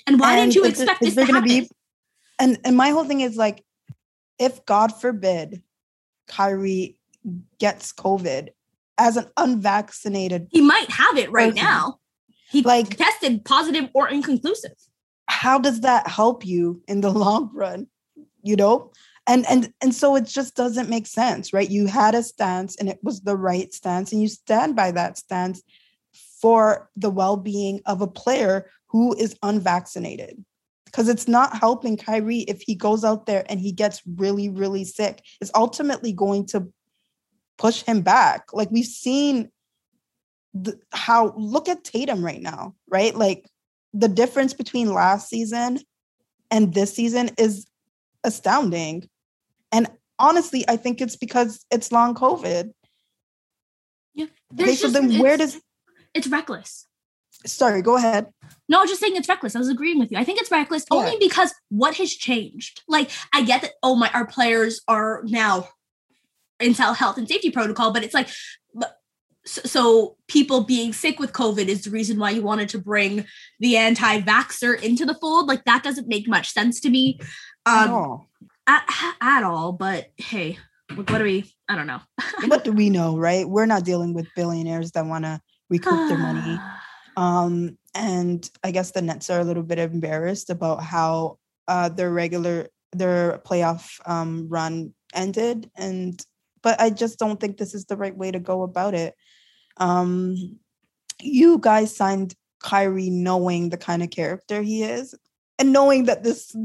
Speaker 1: And why and did you expect this to happen? Be,
Speaker 2: and, and my whole thing is like, if God forbid Kyrie gets COVID as an unvaccinated.
Speaker 1: He might have it right person. now. He like tested positive or inconclusive.
Speaker 2: How does that help you in the [LAUGHS] long run? You know? And and and so it just doesn't make sense, right? You had a stance and it was the right stance and you stand by that stance for the well-being of a player who is unvaccinated because it's not helping Kyrie if he goes out there and he gets really, really sick. It's ultimately going to push him back. Like we've seen the, how, look at Tatum right now, right? Like the difference between last season and this season is astounding. And honestly, I think it's because it's long COVID.
Speaker 1: Yeah. Okay, so then where does it's reckless?
Speaker 2: Sorry, go ahead.
Speaker 1: No, I was just saying it's reckless. I was agreeing with you. I think it's reckless yeah. only because what has changed? Like, I get that, oh, my, our players are now in health and safety protocol, but it's like, so, people being sick with COVID is the reason why you wanted to bring the anti vaxxer into the fold. Like, that doesn't make much sense to me um, at, all. At, at all. But hey, what do we, I don't know. [LAUGHS]
Speaker 2: what do we know, right? We're not dealing with billionaires that want to recoup their money. [SIGHS] [SIGHS] [SIGHS] Um, and I guess the Nets are a little bit embarrassed about how uh, their regular their playoff um, run ended, and but I just don't think this is the right way to go about it. Um, you guys signed Kyrie knowing the kind of character he is, and knowing that this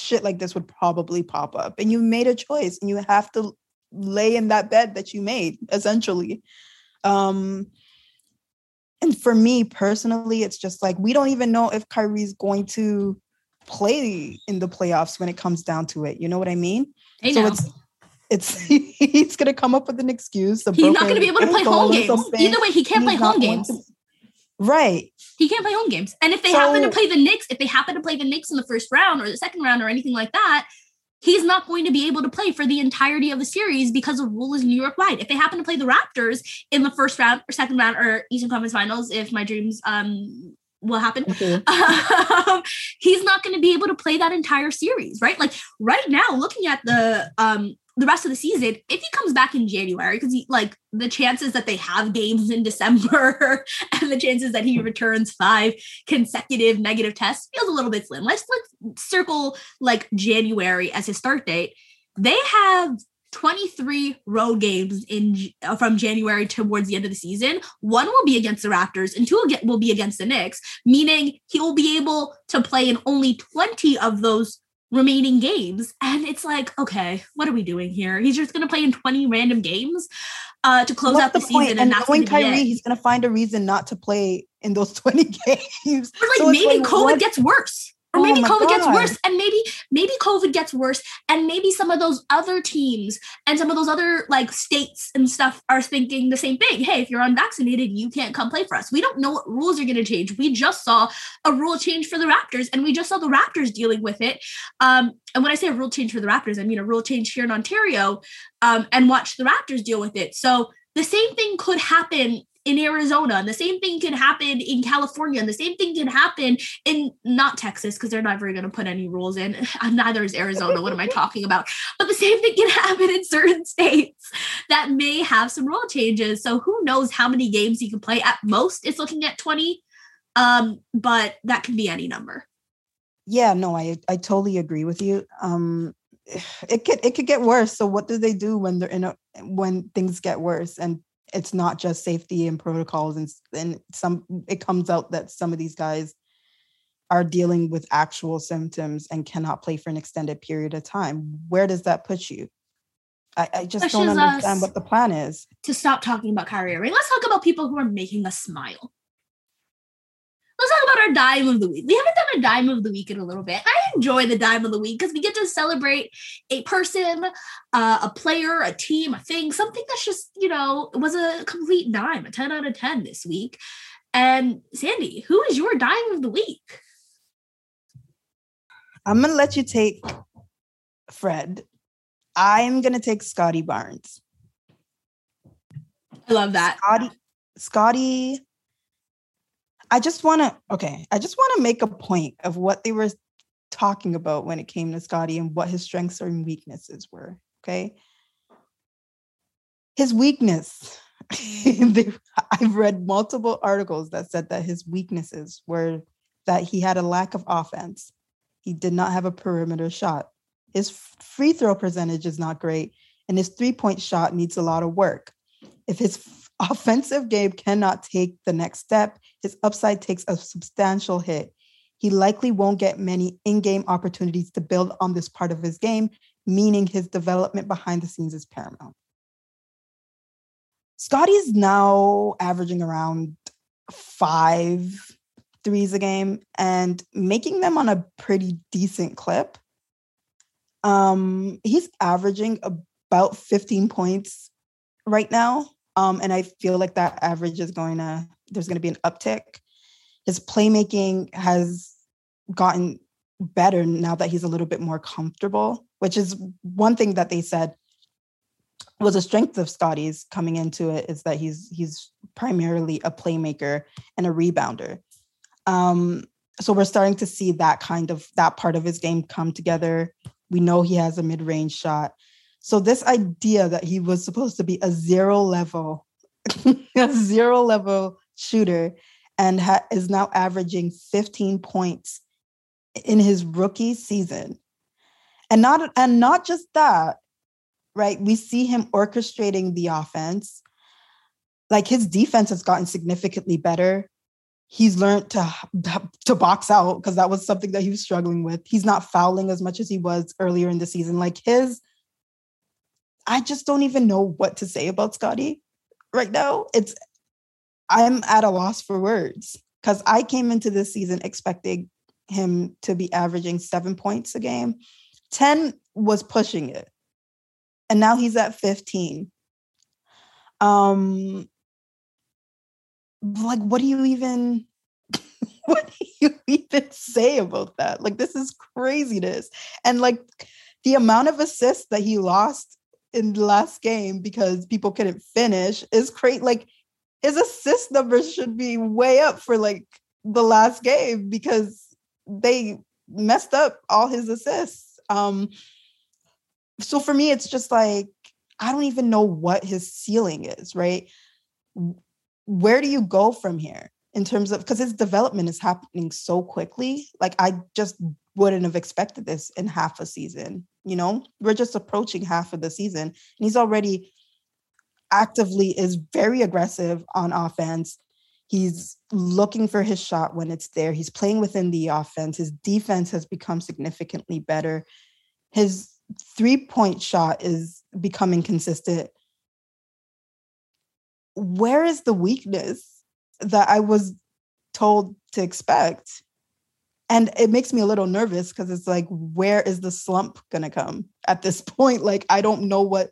Speaker 2: shit like this would probably pop up, and you made a choice, and you have to lay in that bed that you made, essentially. Um, and for me personally, it's just like we don't even know if Kyrie's going to play in the playoffs when it comes down to it. You know what I mean? So
Speaker 1: know.
Speaker 2: it's it's [LAUGHS] he's gonna come up with an excuse.
Speaker 1: He's not going to be able to play home games. Either way, he can't play home games.
Speaker 2: to- Right.
Speaker 1: He can't play home games. And if they happen to play the Knicks, if they happen to play the Knicks in the first round or the second round or anything like that, he's not going to be able to play for the entirety of the series because the rule is New York wide. If they happen to play the Raptors in the first round or second round or Eastern Conference Finals, if my dreams um will happen,
Speaker 2: Okay. [LAUGHS]
Speaker 1: um, he's not going to be able to play that entire series, right? Like right now, looking at the um the rest of the season, if he comes back in January, because he like the chances that they have games in December [LAUGHS] and the chances that he returns five consecutive negative tests feels a little bit slim. Let's let's circle like January as his start date. They have 23 road games in uh, from January towards the end of the season. One will be against the Raptors, and two will, will be against the Knicks, meaning he will be able to play in only 20 of those remaining games. And it's like, okay, what are we doing here? He's just going to play in 20 random games uh, to close
Speaker 2: What's
Speaker 1: out the,
Speaker 2: the point?
Speaker 1: season,
Speaker 2: And
Speaker 1: and
Speaker 2: knowing
Speaker 1: going to
Speaker 2: Kyrie, he's gonna find a reason not to play in those [LAUGHS] 20 games.
Speaker 1: Or like
Speaker 2: So
Speaker 1: maybe
Speaker 2: like,
Speaker 1: COVID
Speaker 2: what-
Speaker 1: gets worse. Or
Speaker 2: Oh
Speaker 1: maybe
Speaker 2: my
Speaker 1: COVID gets worse. And maybe, maybe COVID gets worse. And maybe some of those other teams and some of those other like states and stuff are thinking the same thing. Hey, if you're unvaccinated, you can't come play for us. We don't know what rules are going to change. We just saw a rule change for the Raptors, and we just saw the Raptors dealing with it. Um, and when I say a rule change for the Raptors, I mean a rule change here in Ontario um, and watch the Raptors deal with it. So the same thing could happen in Arizona, and the same thing can happen in California, and the same thing can happen in not Texas because they're never going to put any rules in. [LAUGHS] Neither is Arizona. What am I talking about? But the same thing can [LAUGHS] happen in certain states that may have some rule changes. So who knows how many games you can play? At most, it's looking at 20. Um, but that can be any number.
Speaker 2: Yeah, no, I I totally agree with you. Um [SIGHS] it could it could get worse. So what do they do when they're in a when things get worse and it's not just safety and protocols and some it comes out that some of these guys are dealing with actual symptoms and cannot play for an extended period of time. Where does that put you? I, I just don't understand what the plan is.
Speaker 1: To stop talking about Kyrie Irving, let's talk about people who are making us smile. Let's talk about our dime of the week. We haven't done a dime of the week in a little bit. I enjoy the dime of the week because we get to celebrate a person, uh, a player, a team, a thing, something that's just, you know, was a complete dime, a 10 out of 10 this week. And Sandie, who is your dime of the week?
Speaker 2: I'm gonna let you take Fred. I'm gonna take Scottie Barnes.
Speaker 1: I love that.
Speaker 2: Scottie, Scottie. I just want to okay. I just want to make a point of what they were talking about when it came to Scottie and what his strengths and weaknesses were. Okay, his weakness. [LAUGHS] I've read multiple articles that said that his weaknesses were that he had a lack of offense. He did not have a perimeter shot. His free throw percentage is not great, and his three point shot needs a lot of work. If his offensive game cannot take the next step, his upside takes a substantial hit. He likely won't get many in game opportunities to build on this part of his game, meaning his development behind the scenes is paramount. Scottie's now averaging around five threes a game and making them on a pretty decent clip. Um, he's averaging about 15 points right now. Um, and I feel like that average is going to, there's going to be an uptick. His playmaking has gotten better now that he's a little bit more comfortable, which is one thing that they said was a strength of Scottie's coming into it is that he's he's primarily a playmaker and a rebounder. Um, so we're starting to see that kind of that part of his game come together. We know he has a mid-range shot. So this idea that he was supposed to be a zero level, [LAUGHS] a zero level shooter, and ha- is now averaging 15 points in his rookie season, and not and not just that, right? We see him orchestrating the offense. Like his defense has gotten significantly better. He's learned to to box out because that was something that he was struggling with. He's not fouling as much as he was earlier in the season. Like his I just don't even know what to say about Scottie right now. It's I'm at a loss for words because I came into this season expecting him to be averaging seven points a game. 10 was pushing it. And now he's at 15. Um like what do you even [LAUGHS] what do you even say about that? Like this is craziness. And like the amount of assists that he lost in the last game because people couldn't finish is great. Like his assist numbers should be way up for like the last game because they messed up all his assists. Um, so for me, it's just like I don't even know what his ceiling is, right? Where do you go from here in terms of because his development is happening so quickly? Like I just wouldn't have expected this in half a season. You know, we're just approaching half of the season, and he's already actively is very aggressive on offense. He's looking for his shot when it's there. He's playing within the offense. His defense has become significantly better. His three point shot is becoming consistent. Where is the weakness that I was told to expect? And it makes me a little nervous because it's like, where is the slump going to come at this [LAUGHS] point? Like, I don't know what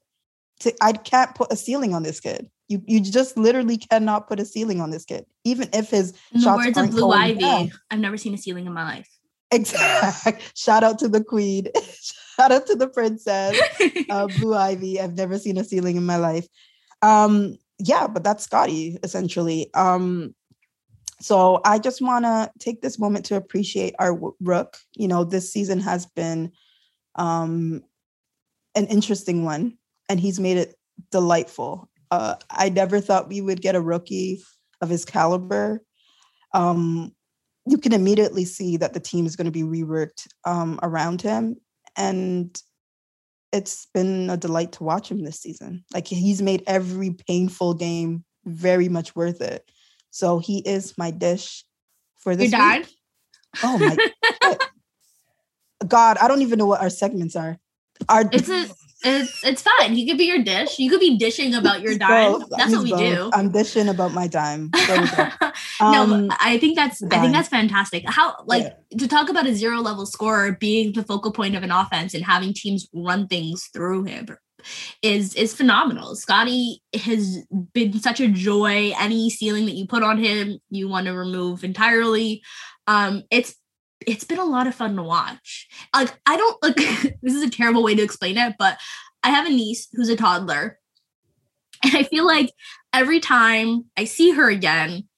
Speaker 2: to, I can't put a ceiling on this kid. You you just literally cannot put a ceiling on this kid, even if his
Speaker 1: in the words of Blue Ivy. Down. I've never seen a ceiling in my life. [LAUGHS]
Speaker 2: Exactly. Shout out to the queen. [LAUGHS] Shout out to the princess, uh, Blue Ivy. I've never seen a ceiling in my life. Um, yeah, but that's scottie essentially. Um, so I just want to take this moment to appreciate our rook. You know, this season has been um, an interesting one and he's made it delightful. Uh, I never thought we would get a rookie of his caliber. Um, you can immediately see that the team is going to be reworked um, around him, and it's been a delight to watch him this season. Like he's made every painful game very much worth it. So he is my dish for this.
Speaker 1: Your dad?
Speaker 2: Oh my [LAUGHS] God! I don't even know what our segments are. Our
Speaker 1: it's a it's it's fine. He could be your dish. You could be dishing about your dime. Both. That's He's what we both. do.
Speaker 2: I'm dishing about my dime. [LAUGHS]
Speaker 1: um, no, I think that's dime. I think that's fantastic. How like yeah. to talk about a zero level scorer being the focal point of an offense and having teams run things through him is is phenomenal. Scottie has been such a joy. Any ceiling that you put on him, you want to remove entirely. Um, it's it's been a lot of fun to watch. Like I don't [LAUGHS] like this is a terrible way to explain it, but I have a niece who's a toddler. And I feel like every time I see her again,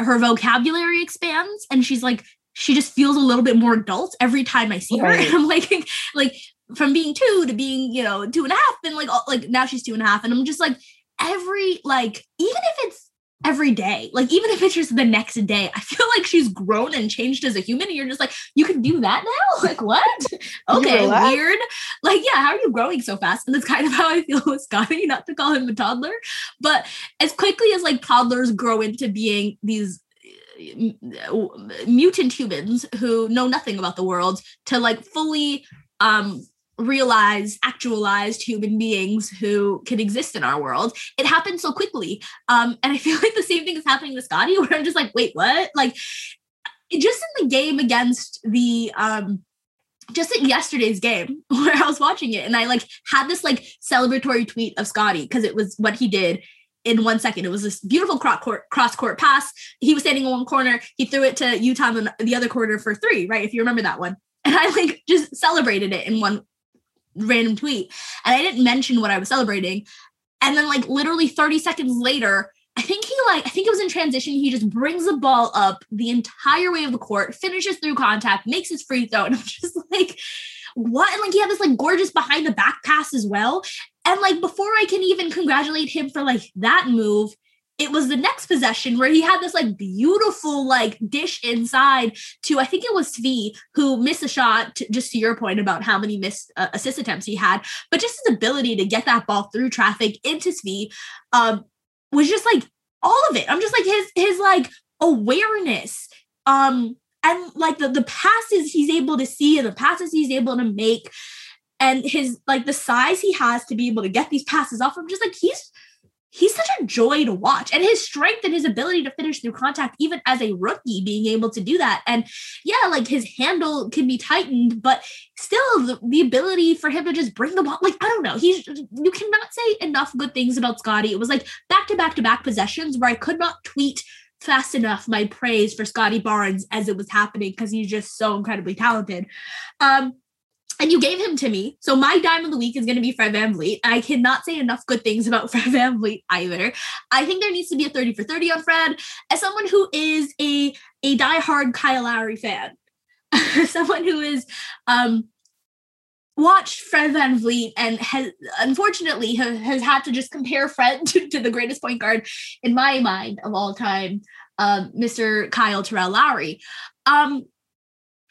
Speaker 1: her vocabulary expands and she's like she just feels a little bit more adult every time I see [LAUGHS] right. her. And I'm like [LAUGHS] like from being two to being, you know, two and a half, and like like now she's two and a half. And I'm just like every like, even if it's every day. Like even if it's just the next day, I feel like she's grown and changed as a human. And you're just like, you can do that now? [LAUGHS] Like what? [LAUGHS] okay, weird. Like, yeah, how are you growing so fast? And that's kind of [LAUGHS] how I feel with Scottie, not to call him a toddler. But as quickly as like toddlers grow into being these uh, mutant humans who know nothing about the world to like fully um realized actualized human beings who can exist in our world it happens so quickly um and i [LAUGHS] feel like the same thing is happening to Scottie, where i'm just like wait what like just in the game against the um just at yesterday's game [LAUGHS] where i was watching it and i like had this like celebratory tweet of Scottie because it was what he did in one second. It was this beautiful cross court, cross court pass. He was standing in one corner. He threw it to Yuta in the other corner for three, right? If you remember that one. And I like just celebrated it in one random tweet and I didn't mention what I was celebrating. And then like literally 30 seconds later, I think he like I think it was in transition. He just brings the ball up the entire way of the court, finishes through contact, makes his free throw, [LAUGHS] and I'm just like, what? And like he had this like gorgeous behind the back pass as well. And like before I can even congratulate him for like that move, it was the next possession where he had this like beautiful like dish inside to I think it was Svi who missed a shot. To, just to your point about how many missed uh, assist attempts he had, but just his ability to get that ball through traffic into Svi um, was just like all of it. I'm just like his his like awareness um and like the the passes he's able to see and the passes he's able to make and his like the size he has to be able to get these passes off. I'm just like he's he's such a joy to watch and his strength and his ability to finish through contact even as a rookie being able to do that. And yeah like his handle can be tightened but still the, the ability for him to just bring the ball like i don't know. He's you cannot say enough good things about scottie. It was like back to back to back possessions where i could not tweet fast enough my praise for scottie barnes as it was happening because he's just so incredibly talented. Um and you gave him to me. So my dime of the week is going to be Fred VanVleet. I cannot say enough good things about [LAUGHS] Fred VanVleet either. I think there needs to be a 30 for 30 on Fred. As someone who is a, a diehard Kyle Lowry fan, [LAUGHS] someone who um watched Fred VanVleet and has unfortunately has had to just compare Fred [LAUGHS] to, to, the greatest point guard in my mind of all time, um, Mr. Kyle Terrell Lowry. Um,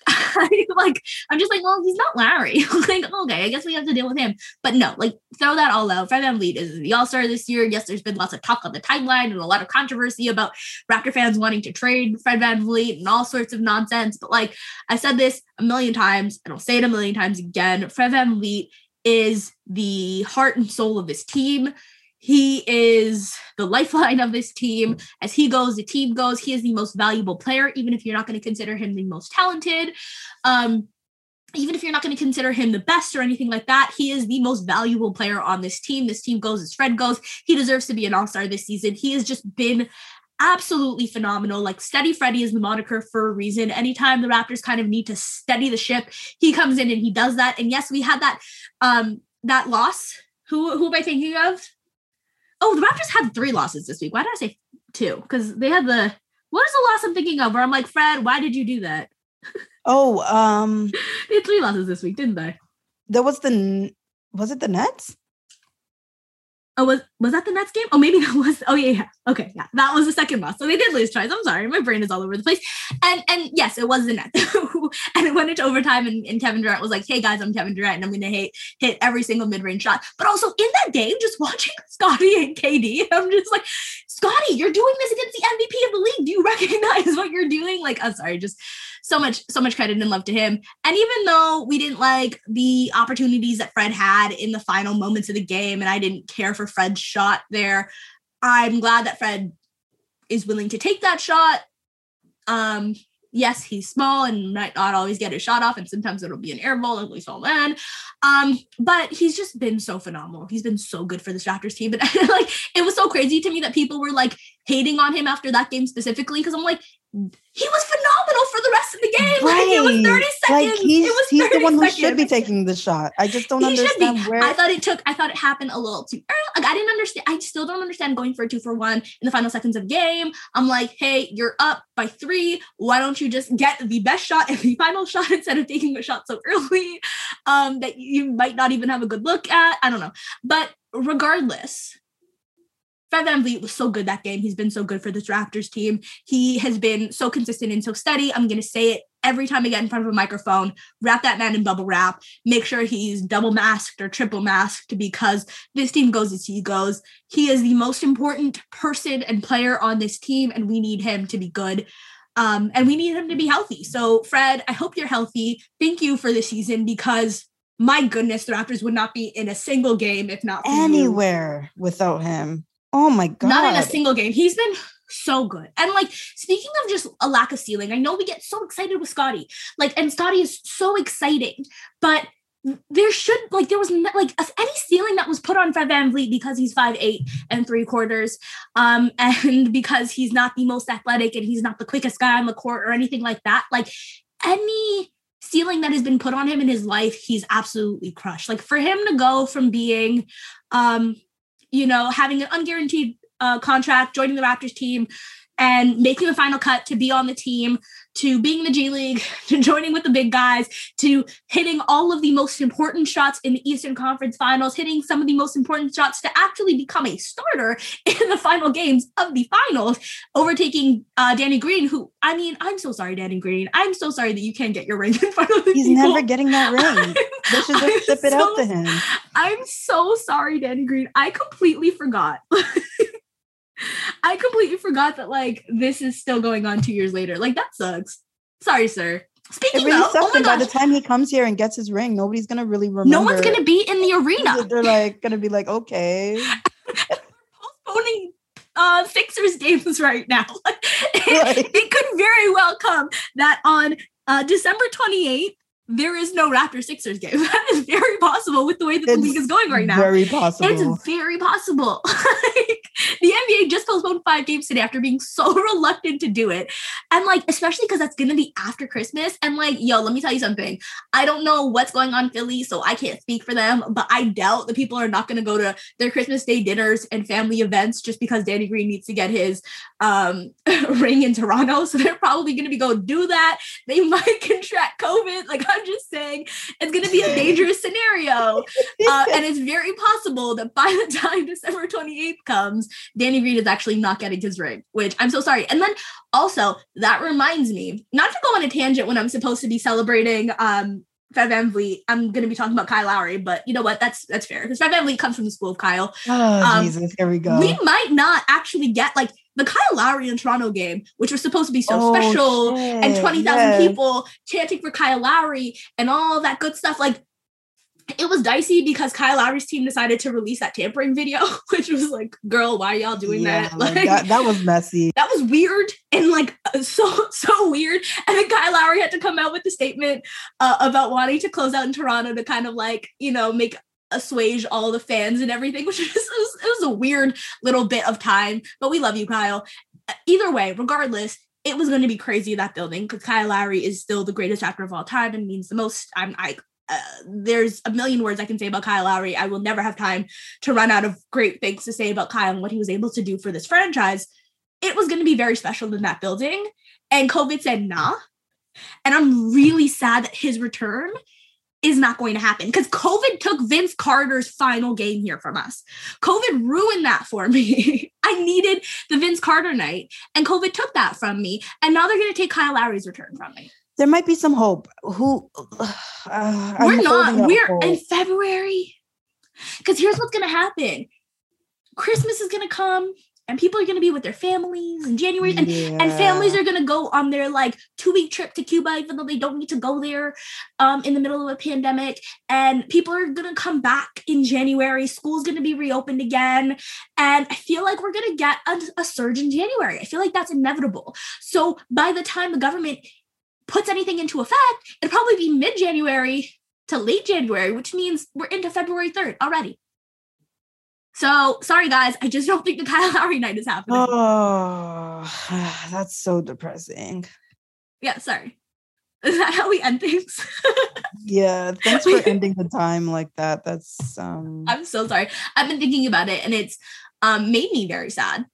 Speaker 1: [LAUGHS] like I'm just like, well, he's not Lowry. [LAUGHS] like, okay, I guess we have to deal with him. But no, like throw that all out. Fred VanVleet is the All-Star this year. Yes, there's been lots of talk on the timeline and a lot of controversy about Raptor fans wanting to trade Fred VanVleet and all sorts of nonsense. But like I said this a million times, and I'll say it a million times again. Fred VanVleet is the heart and soul of this team. He is the lifeline of this team. As he goes, the team goes. He is the most valuable player, even if you're not going to consider him the most talented. Um, even if you're not going to consider him the best or anything like that, he is the most valuable player on this team. This team goes as Fred goes. He deserves to be an all star this season. He has just been absolutely phenomenal. Like Steady Freddy is the moniker for a reason. Anytime the Raptors kind of need to steady the ship, he comes in and he does that. And yes, we had that um that loss. Who who am I thinking of? Oh, the Raptors had three losses this week. Why did I say two? Because they had the what is the loss I'm thinking of? Where I'm like, Fred, why did you do that? [LAUGHS]
Speaker 2: Oh, um,
Speaker 1: they had three losses this week, didn't they?
Speaker 2: There was the was it the Nets?
Speaker 1: Oh, was was that the Nets game? Oh, maybe that [LAUGHS] was. Oh, yeah, yeah. Okay, yeah, that was the second loss. So they did lose twice. I'm sorry, my brain is all over the place. And and yes, it was the Nets, [LAUGHS] and it went into overtime. And, and, Kevin Durant was like, "Hey guys, I'm Kevin Durant, and I'm going to hit hit every single mid range shot." But also in that game, just watching [LAUGHS] Scottie and KD, I'm just like, Scottie, you're doing this against the MVP of the league. Do you recognize what you're doing? Like, I'm sorry, just so much so much credit and love to him. And even though we didn't like the opportunities that Fred had in the final moments of the game, and I didn't care for Fred's shot there, I'm glad that Fred is willing to take that shot. Um, yes, he's small and might not always get his shot off, and sometimes it'll be an air ball, at least all man. Um, but he's just been so phenomenal. He's been so good for the Raptors team. [LAUGHS] But like it was so crazy to me that people were like hating on him after that game specifically, because I'm like, he was phenomenal for the rest of the game. Right. Like it was 30 seconds. Like
Speaker 2: he's, he's the one who
Speaker 1: seconds.
Speaker 2: should be taking the shot. I just don't he understand where
Speaker 1: I thought it took I thought it happened a little too early. Like I didn't understand. I still don't understand going for a two for one in the final seconds of game. I'm like, hey, you're up by three. Why don't you just get the best shot and the final shot [LAUGHS] instead of taking a shot so early um, that you might not even have a good look at? I don't know. But regardless, Fred VanVleet was so good that game. He's been so good for this Raptors team. He has been so consistent and so steady. I'm going to say it every time I get in front of a microphone. Wrap that man in bubble wrap. Make sure he's double masked or triple masked because this team goes as he goes. He is the most important person and player on this team, and we need him to be good. Um, and we need him to be healthy. So, Fred, I hope you're healthy. Thank you for the season because my goodness, the Raptors would not be in a single game if not
Speaker 2: anywhere
Speaker 1: you.
Speaker 2: without him. Oh my god.
Speaker 1: Not in a single game. He's been so good. And like speaking of just a lack of ceiling, I know we get so excited with Scottie. Like and Scottie is so exciting, but there should like there was like any ceiling that was put on Fred VanVleet because he's five eight and three quarters, um, [LAUGHS] and because he's not the most athletic and he's not the quickest guy on the court or anything like that. Like any ceiling that has been put on him in his life, he's absolutely crushed. Like for him to go from being um you know, having an unguaranteed uh, contract, joining the Raptors team, and making the final cut to be on the team to being in the G League, [LAUGHS] to joining with the big guys, to hitting all of the most important shots in the Eastern Conference Finals, hitting some of the most important shots to actually become a starter [LAUGHS] in the final games of the finals, overtaking uh, Danny Green, who, I mean, I'm so sorry, Danny Green. I'm so sorry that you can't get your ring in front of the
Speaker 2: He's
Speaker 1: people.
Speaker 2: never getting that [LAUGHS] ring. they should just ship it out to him.
Speaker 1: I'm so sorry, Danny Green. I completely forgot. I completely forgot that like this is still going on two years later. Like that sucks. Sorry, sir. Speaking
Speaker 2: it really
Speaker 1: of,
Speaker 2: sucks.
Speaker 1: oh my
Speaker 2: and by the time he comes here and gets his ring, nobody's gonna really remember.
Speaker 1: no one's gonna be in the arena.
Speaker 2: They're like gonna be like, okay, [LAUGHS]
Speaker 1: postponing uh Sixers games right now. [LAUGHS]
Speaker 2: Right.
Speaker 1: it could very well come that on uh December 28th, there is no Raptor Sixers game. [LAUGHS] That is very possible with the way that the
Speaker 2: It's
Speaker 1: league is going right now.
Speaker 2: Very possible.
Speaker 1: It's very possible. [LAUGHS] like, the NBA just postponed five games today after being so [LAUGHS] reluctant to do it. And like, especially because that's gonna be after Christmas. And like, yo, let me tell you something. I don't know what's going on in Philly, so I can't speak for them, but I doubt the people are not gonna go to their Christmas Day dinners and family events just because Danny Green needs to get his um [LAUGHS] ring in Toronto. So they're probably gonna be go do that. They [LAUGHS] might contract COVID. Like I'm just saying, it's gonna be a dangerous scenario. [LAUGHS] Uh, and it's very possible that by the time December 28th comes, Danny Green is actually not getting his ring, which I'm so sorry. And then also, that reminds me, not to go on a tangent when I'm supposed to be celebrating um Fred VanVleet, I'm gonna be talking about Kyle Lowry, but you know what? That's that's fair because Fred VanVleet comes from the school of Kyle.
Speaker 2: oh
Speaker 1: um,
Speaker 2: Jesus, here we go.
Speaker 1: We might not actually get like the Kyle Lowry and Toronto game, which was supposed to be so
Speaker 2: Oh,
Speaker 1: special and
Speaker 2: shit,
Speaker 1: 20,000
Speaker 2: yes.
Speaker 1: people chanting for Kyle Lowry and all that good stuff. Like, it was dicey because Kyle Lowry's team decided to release that tampering video, [LAUGHS] which was like, girl, why are y'all doing
Speaker 2: Yeah,
Speaker 1: that?
Speaker 2: like, [LAUGHS] that, that was messy.
Speaker 1: that was weird and like [LAUGHS] so so weird. And then Kyle Lowry had to come out with the statement uh, about wanting to close out in Toronto to kind of like you know make assuage all the fans and everything, [LAUGHS] which is it was it was a weird little bit of time. But we love you, Kyle. Uh, Either way, regardless. It was going to be crazy that building because Kyle Lowry is still the greatest actor of all time and means the most. I'm I uh, there's a million words I can say about Kyle Lowry. I will never have time to run out of great things to say about Kyle and what he was able to do for this franchise. It was going to be very special in that building. And COVID said, nah. And I'm really sad that his return is not going to happen because COVID took Vince Carter's final game here from us. COVID ruined that for me. [LAUGHS] I needed the Vince Carter night, and COVID took that from me. And now they're going to take Kyle Lowry's return from me.
Speaker 2: There might be some hope. Who? Uh,
Speaker 1: we're not. We're
Speaker 2: hope.
Speaker 1: in February. Because here's what's gonna happen. Christmas is gonna come and people are gonna be with their families in January. And and families are gonna go on their like two-week trip to Cuba, even though they don't need to go there um in the middle of a pandemic. And people are gonna come back in January. School's gonna be reopened again. And I feel like we're gonna get a, a surge in January. I feel like that's inevitable. So by the time the government puts anything into effect, it'll probably be mid-January to late January, which means we're into February 3rd already. So sorry guys, I just don't think the [LAUGHS] Kyle Lowry night is happening.
Speaker 2: Oh, [SIGHS] that's so depressing.
Speaker 1: Yeah, sorry. [LAUGHS] Is that how we end things? [LAUGHS]
Speaker 2: Yeah, thanks for ending the time like that. That's um
Speaker 1: I'm so sorry. I've been thinking about it and it's um made me very sad.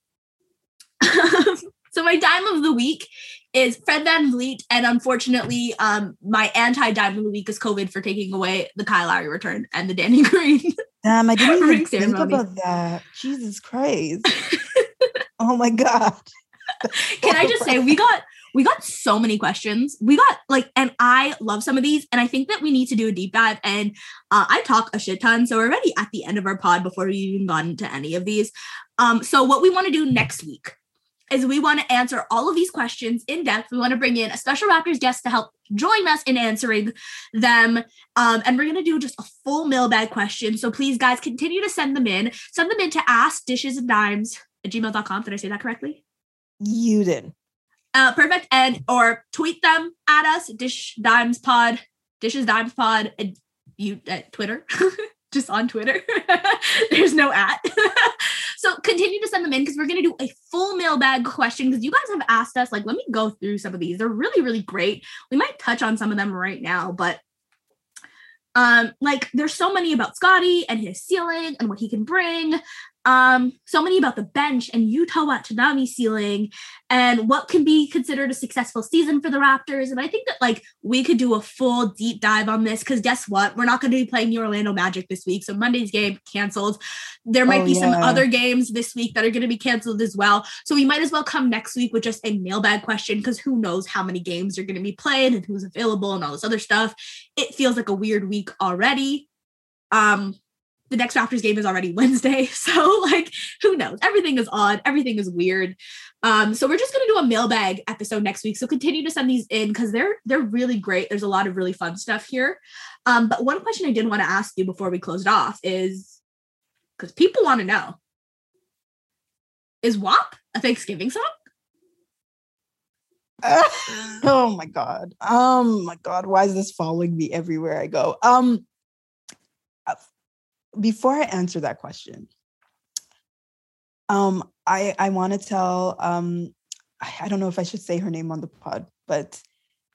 Speaker 1: so my dime of the week is Fred VanVleet, and unfortunately, um, my anti-dime of the week is COVID for taking away the Kyle Lowry return and the Danny [LAUGHS] Green.
Speaker 2: damn, I didn't even think
Speaker 1: ceremony.
Speaker 2: about that. Jesus Christ. [LAUGHS] oh my god.
Speaker 1: Can I just say we got we got so many questions. We got like, and I love some of these, and I think that we need to do a deep dive. And uh, I talk a shit ton, so we're already at the end of our pod before we even got into any of these. Um, so what we want to do next week is we want to answer all of these questions in depth. We want to bring in a special Raptors guest to help join us in answering them. Um, and we're going to do just a full mailbag question. So please, guys, continue to send them in. Send them in to ask dishes and dimes at gmail.com. Did I say that correctly?
Speaker 2: You did.
Speaker 1: Uh, perfect. And or tweet them at us, Dish Dimes Pod, Dishes Dimes Pod, you at Twitter, [LAUGHS] just on Twitter. [LAUGHS] There's no at. [LAUGHS] so continue to send them in because we're gonna do a full mailbag question because you guys have asked us. Like, let me go through some of these. They're really, really great. We might touch on some of them right now, but um, like there's so many about Scottie and his ceiling and what he can bring. Um, so many about the bench and Yuta Watanabe ceiling and what can be considered a successful season for the Raptors. And I think that like we could do a full deep dive on this because guess what? We're not going to be playing the Orlando Magic this week. So Monday's game canceled. There might
Speaker 2: Oh,
Speaker 1: be some other games this week that are going to be canceled as well. So we might as well come next week with just a mailbag question because who knows how many games are going to be played and who's available and all this other stuff. It feels like a weird week already. Um, the next Raptors game is already [LAUGHS] Wednesday. So like who knows? Everything is odd, everything is weird. Um, so we're just gonna do a mailbag episode next week. So continue to send these in because they're they're really great. There's a lot of really fun stuff here. Um, but one question I did want to ask you before we closed off is because people want to know is WAP a Thanksgiving song? [LAUGHS]
Speaker 2: oh my god. Um my god, why is this following me everywhere I go? Um uh, before I answer that question, um I I want to tell um I, I, don't know if I should say her name on the pod, but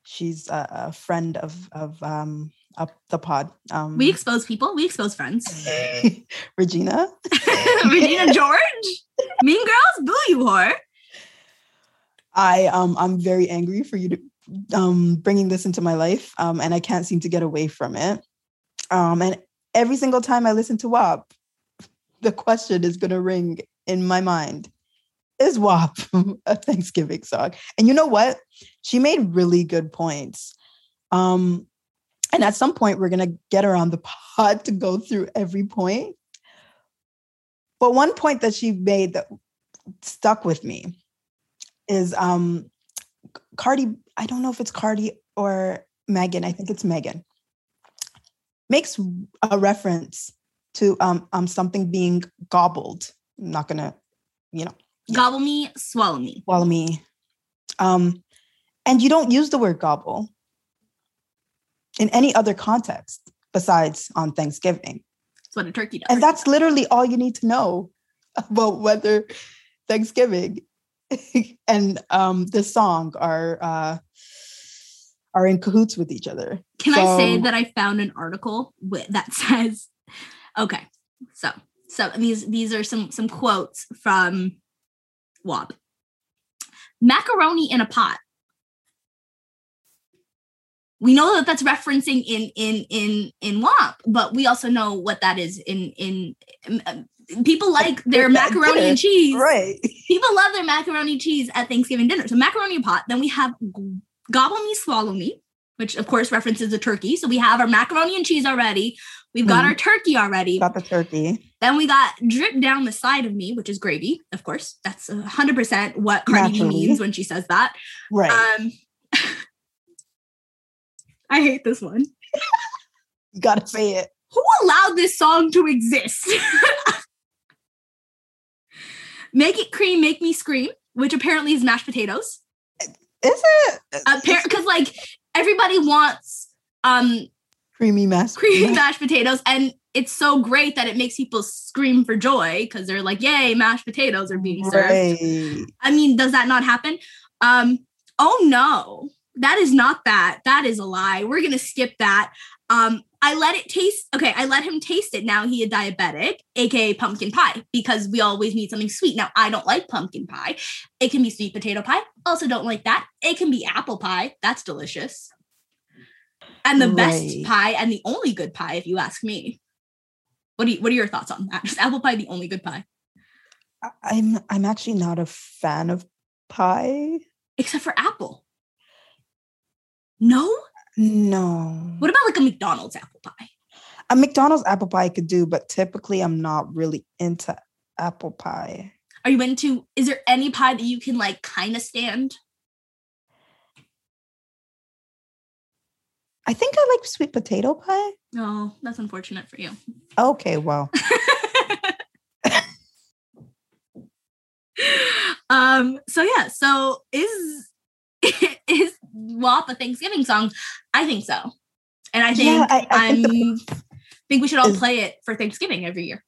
Speaker 2: she's a, a friend of of um up the pod. Um
Speaker 1: We expose people, we expose friends. [LAUGHS]
Speaker 2: Regina. [LAUGHS]
Speaker 1: Regina George. Mean Girls, boo you whore.
Speaker 2: I um I'm very angry for you to um bringing this into my life um and I can't seem to get away from it. Um and every single time I listen to WAP, the question is going to ring in my mind. Is WAP [LAUGHS] a Thanksgiving song? And you know what? She made really good points. Um and at some point we're going to get her on the pod to go through every point. But one point that she made that stuck with me is um Cardi, I don't know if it's Cardi or Megan, I think it's Megan, makes a reference to um, um something being gobbled. I'm not gonna, you know.
Speaker 1: Gobble me, swallow me.
Speaker 2: Swallow me. Um, and you don't use the word gobble in any other context besides on Thanksgiving.
Speaker 1: That's what a turkey does.
Speaker 2: And that's literally all you need to know about whether Thanksgiving [LAUGHS] and um, this song are uh, are in cahoots with each other.
Speaker 1: Can so, I say that I found an article with, that [LAUGHS] says, okay, so so these these are some some quotes from WAP. Macaroni in a pot. We know that that's referencing in in in in WAP, but we also know what that is in in um, um, people like their uh, macaroni and cheese.
Speaker 2: Right. [LAUGHS]
Speaker 1: People love their macaroni and cheese at Thanksgiving dinner. So macaroni pot. Then we have gobble me, swallow me, which of course references the turkey. So we have our macaroni and cheese already. We've got mm. our turkey already.
Speaker 2: Got the turkey.
Speaker 1: Then we got drip down the side of me, which is gravy. Of course, that's hundred percent what Cardi B means when she says that.
Speaker 2: Right. Um, [LAUGHS]
Speaker 1: I hate this one.
Speaker 2: you gotta say it.
Speaker 1: Who allowed this song to exist? [LAUGHS] Make it cream, make me scream, which apparently is mashed potatoes.
Speaker 2: Is it?
Speaker 1: Because like everybody wants um
Speaker 2: creamy mashed
Speaker 1: creamy mashed potatoes, and it's so great that it makes people scream for joy because they're like, "Yay, mashed potatoes are being served." Right. I mean, does that not happen? Um, oh no, that is not that. That is a lie. We're gonna skip that. Um, I let it taste. Okay, I let him taste it. Now he a diabetic, aka pumpkin pie, because we always need something sweet. Now I don't like pumpkin pie. It can be sweet potato pie. Also don't like that. It can be apple pie. That's delicious. And the right. best pie and the only good pie, if you ask me. What do you, What are your thoughts on that? Is apple pie the only good pie?
Speaker 2: I'm I'm actually not a fan of pie,
Speaker 1: except for apple. No.
Speaker 2: No.
Speaker 1: What about like a McDonald's apple pie?
Speaker 2: A McDonald's apple pie I could do, but typically I'm not really into apple pie.
Speaker 1: Are you into is there any pie that you can like kind of stand?
Speaker 2: I think I like sweet potato pie.
Speaker 1: Oh, that's unfortunate for you.
Speaker 2: Okay, well. [LAUGHS]
Speaker 1: um so yeah, so is [LAUGHS] is WAP a Thanksgiving song? I think so. And I think yeah, I, I think, the, think we should all play it for Thanksgiving every year.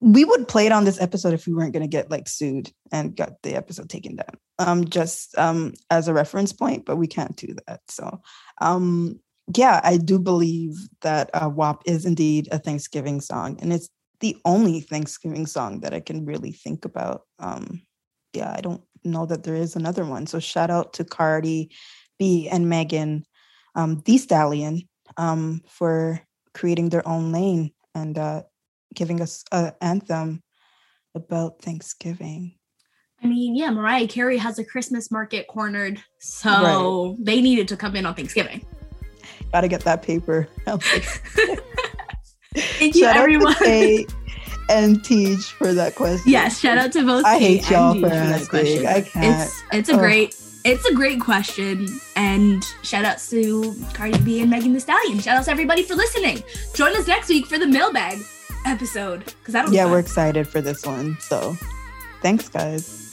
Speaker 2: We would play it on this episode if we weren't going to get like sued and got the episode taken down. Um, just um as a reference point, but we can't do that. So, um, yeah, I do believe that uh, WAP is indeed a Thanksgiving song, and it's the only Thanksgiving song that I can really think about. Um, yeah, I don't know that there is another one. So shout out to Cardi B and Megan, um, Thee Stallion, um, for creating their own lane and uh, giving us an anthem about Thanksgiving.
Speaker 1: I mean, yeah, Mariah Carey has a Christmas market cornered, so right. they needed to come in on Thanksgiving.
Speaker 2: Got to get that paper. [LAUGHS] [LAUGHS]
Speaker 1: Thank you,
Speaker 2: Shout
Speaker 1: everyone. [LAUGHS]
Speaker 2: And Teach for that question.
Speaker 1: Yes, shout out to both.
Speaker 2: I hate y'all for
Speaker 1: Gigi that question.
Speaker 2: I can't.
Speaker 1: It's it's a great it's a great question, and shout outs to Cardi B and Megan Thee Stallion. Shout outs to everybody for listening. Join us next week for the mailbag episode because that'll
Speaker 2: Yeah, we're excited for this one. So thanks, guys.